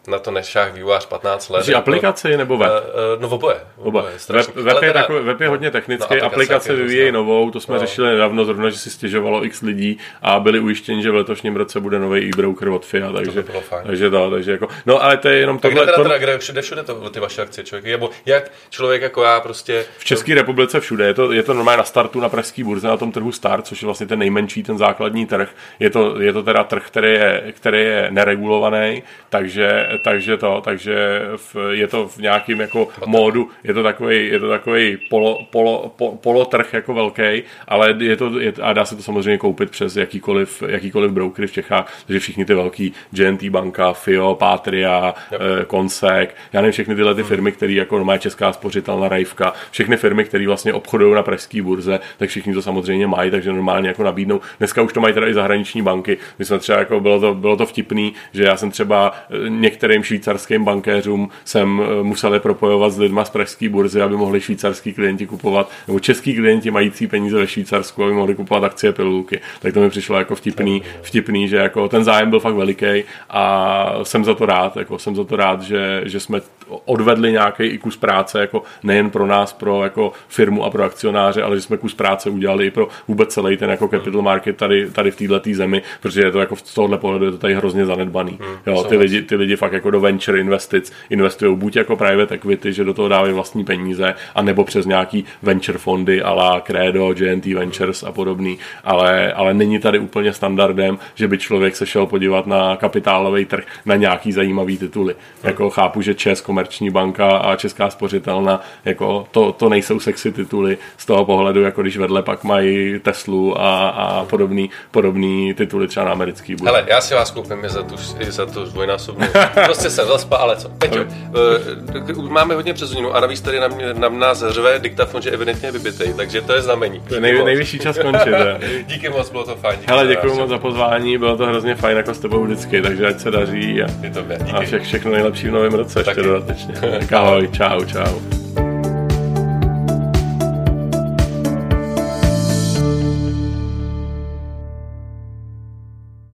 na to nešách vývojář 15 let. Jsi jako, aplikaci nebo web? Uh, no oboje. oboje. Web, web, je takový, web je hodně technický, no, aplikace, vyvíjejí novou, to jsme no. řešili nedávno zrovna, že si stěžovalo x lidí a byli ujištěni, že v letošním roce bude nový e-broker od FIA, takže to, takže to, takže jako, no ale to je jenom tohle. Tak teda, teda, kde všude, všude to, ty vaše akcie člověk, nebo jak člověk jako já prostě... V České republice všude, je to, je to normálně na startu na pražské burze, na tom trhu Start, což je vlastně ten nejmenší, ten základní trh. Je to, je to teda trh, který je, který je neregulovaný, takže, takže to, takže v, je to v nějakém jako módu, je to takový, je to takový polo, polo, po, polotrh jako velký, ale je to, je, a dá se to samozřejmě koupit přes jakýkoliv, jakýkoliv brokery v Čechách, takže všichni ty velký GNT banka, FIO, Patria, yep. eh, Konsek, já nevím, všechny tyhle ty hmm. firmy, které jako má Česká spořitelná Rajvka, všechny firmy, které vlastně obchodují na pražské burze, tak všichni to samozřejmě mají, takže normálně jako nabídnou. Dneska už to mají teda i zahraniční banky. My jsme třeba jako bylo to, bylo to vtipný, že já jsem třeba eh, některým švýcarským bankéřům jsem eh, museli propojovat s lidma z pražské burzy, aby mohli švýcarský klienti kupovat, nebo český klienti mající peníze ve Švýcarsku, aby mohli kupovat akcie pilulky. Tak to mi přišlo jako vtipný, vtipný že jako ten zájem byl fakt veliký a jsem za to rád, jako jsem za to rád, že, že jsme odvedli nějaký i kus práce, jako nejen pro nás, pro jako firmu a pro akcionáře, ale že jsme kus práce udělali i pro vůbec celý ten jako capital market tady, tady v této zemi, protože je to jako z tohohle pohledu je to tady hrozně zanedbaný. Hmm, jo, ty, lidi, ty lidi fakt jako do venture investic investují buď jako private equity, že do toho dávají vlastní peníze, anebo přes nějaký venture fondy a la Credo, GNT Ventures a podobný, ale, ale není tady úplně standardem, že by člověk se šel podívat na kapitálový trh na nějaký zajímavý tituly. Jako chápu, že Čes, Komerční banka a Česká spořitelna, jako to, to nejsou sexy tituly z toho pohledu, jako když vedle pak mají Teslu a, a podobný, podobný tituly třeba na americký burze. Hele, já si vás koupím i za tu, i za tu dvojnásobnou. prostě jsem zaspal, ale co? Peťo, uh, máme hodně přes hodinu a navíc tady na, mě, na nás řve diktafon, že evidentně je vybitej, takže to je znamení. To je nej, nejvyšší čas končit. díky moc, bylo to fajn. Hele, děkuji moc za pozvání, bylo to hrozně fajn jako s tebou vždycky, takže ať se daří a, to a vše, všechno nejlepší v novém roce ještě dodatečně. ahoj, čau, čau.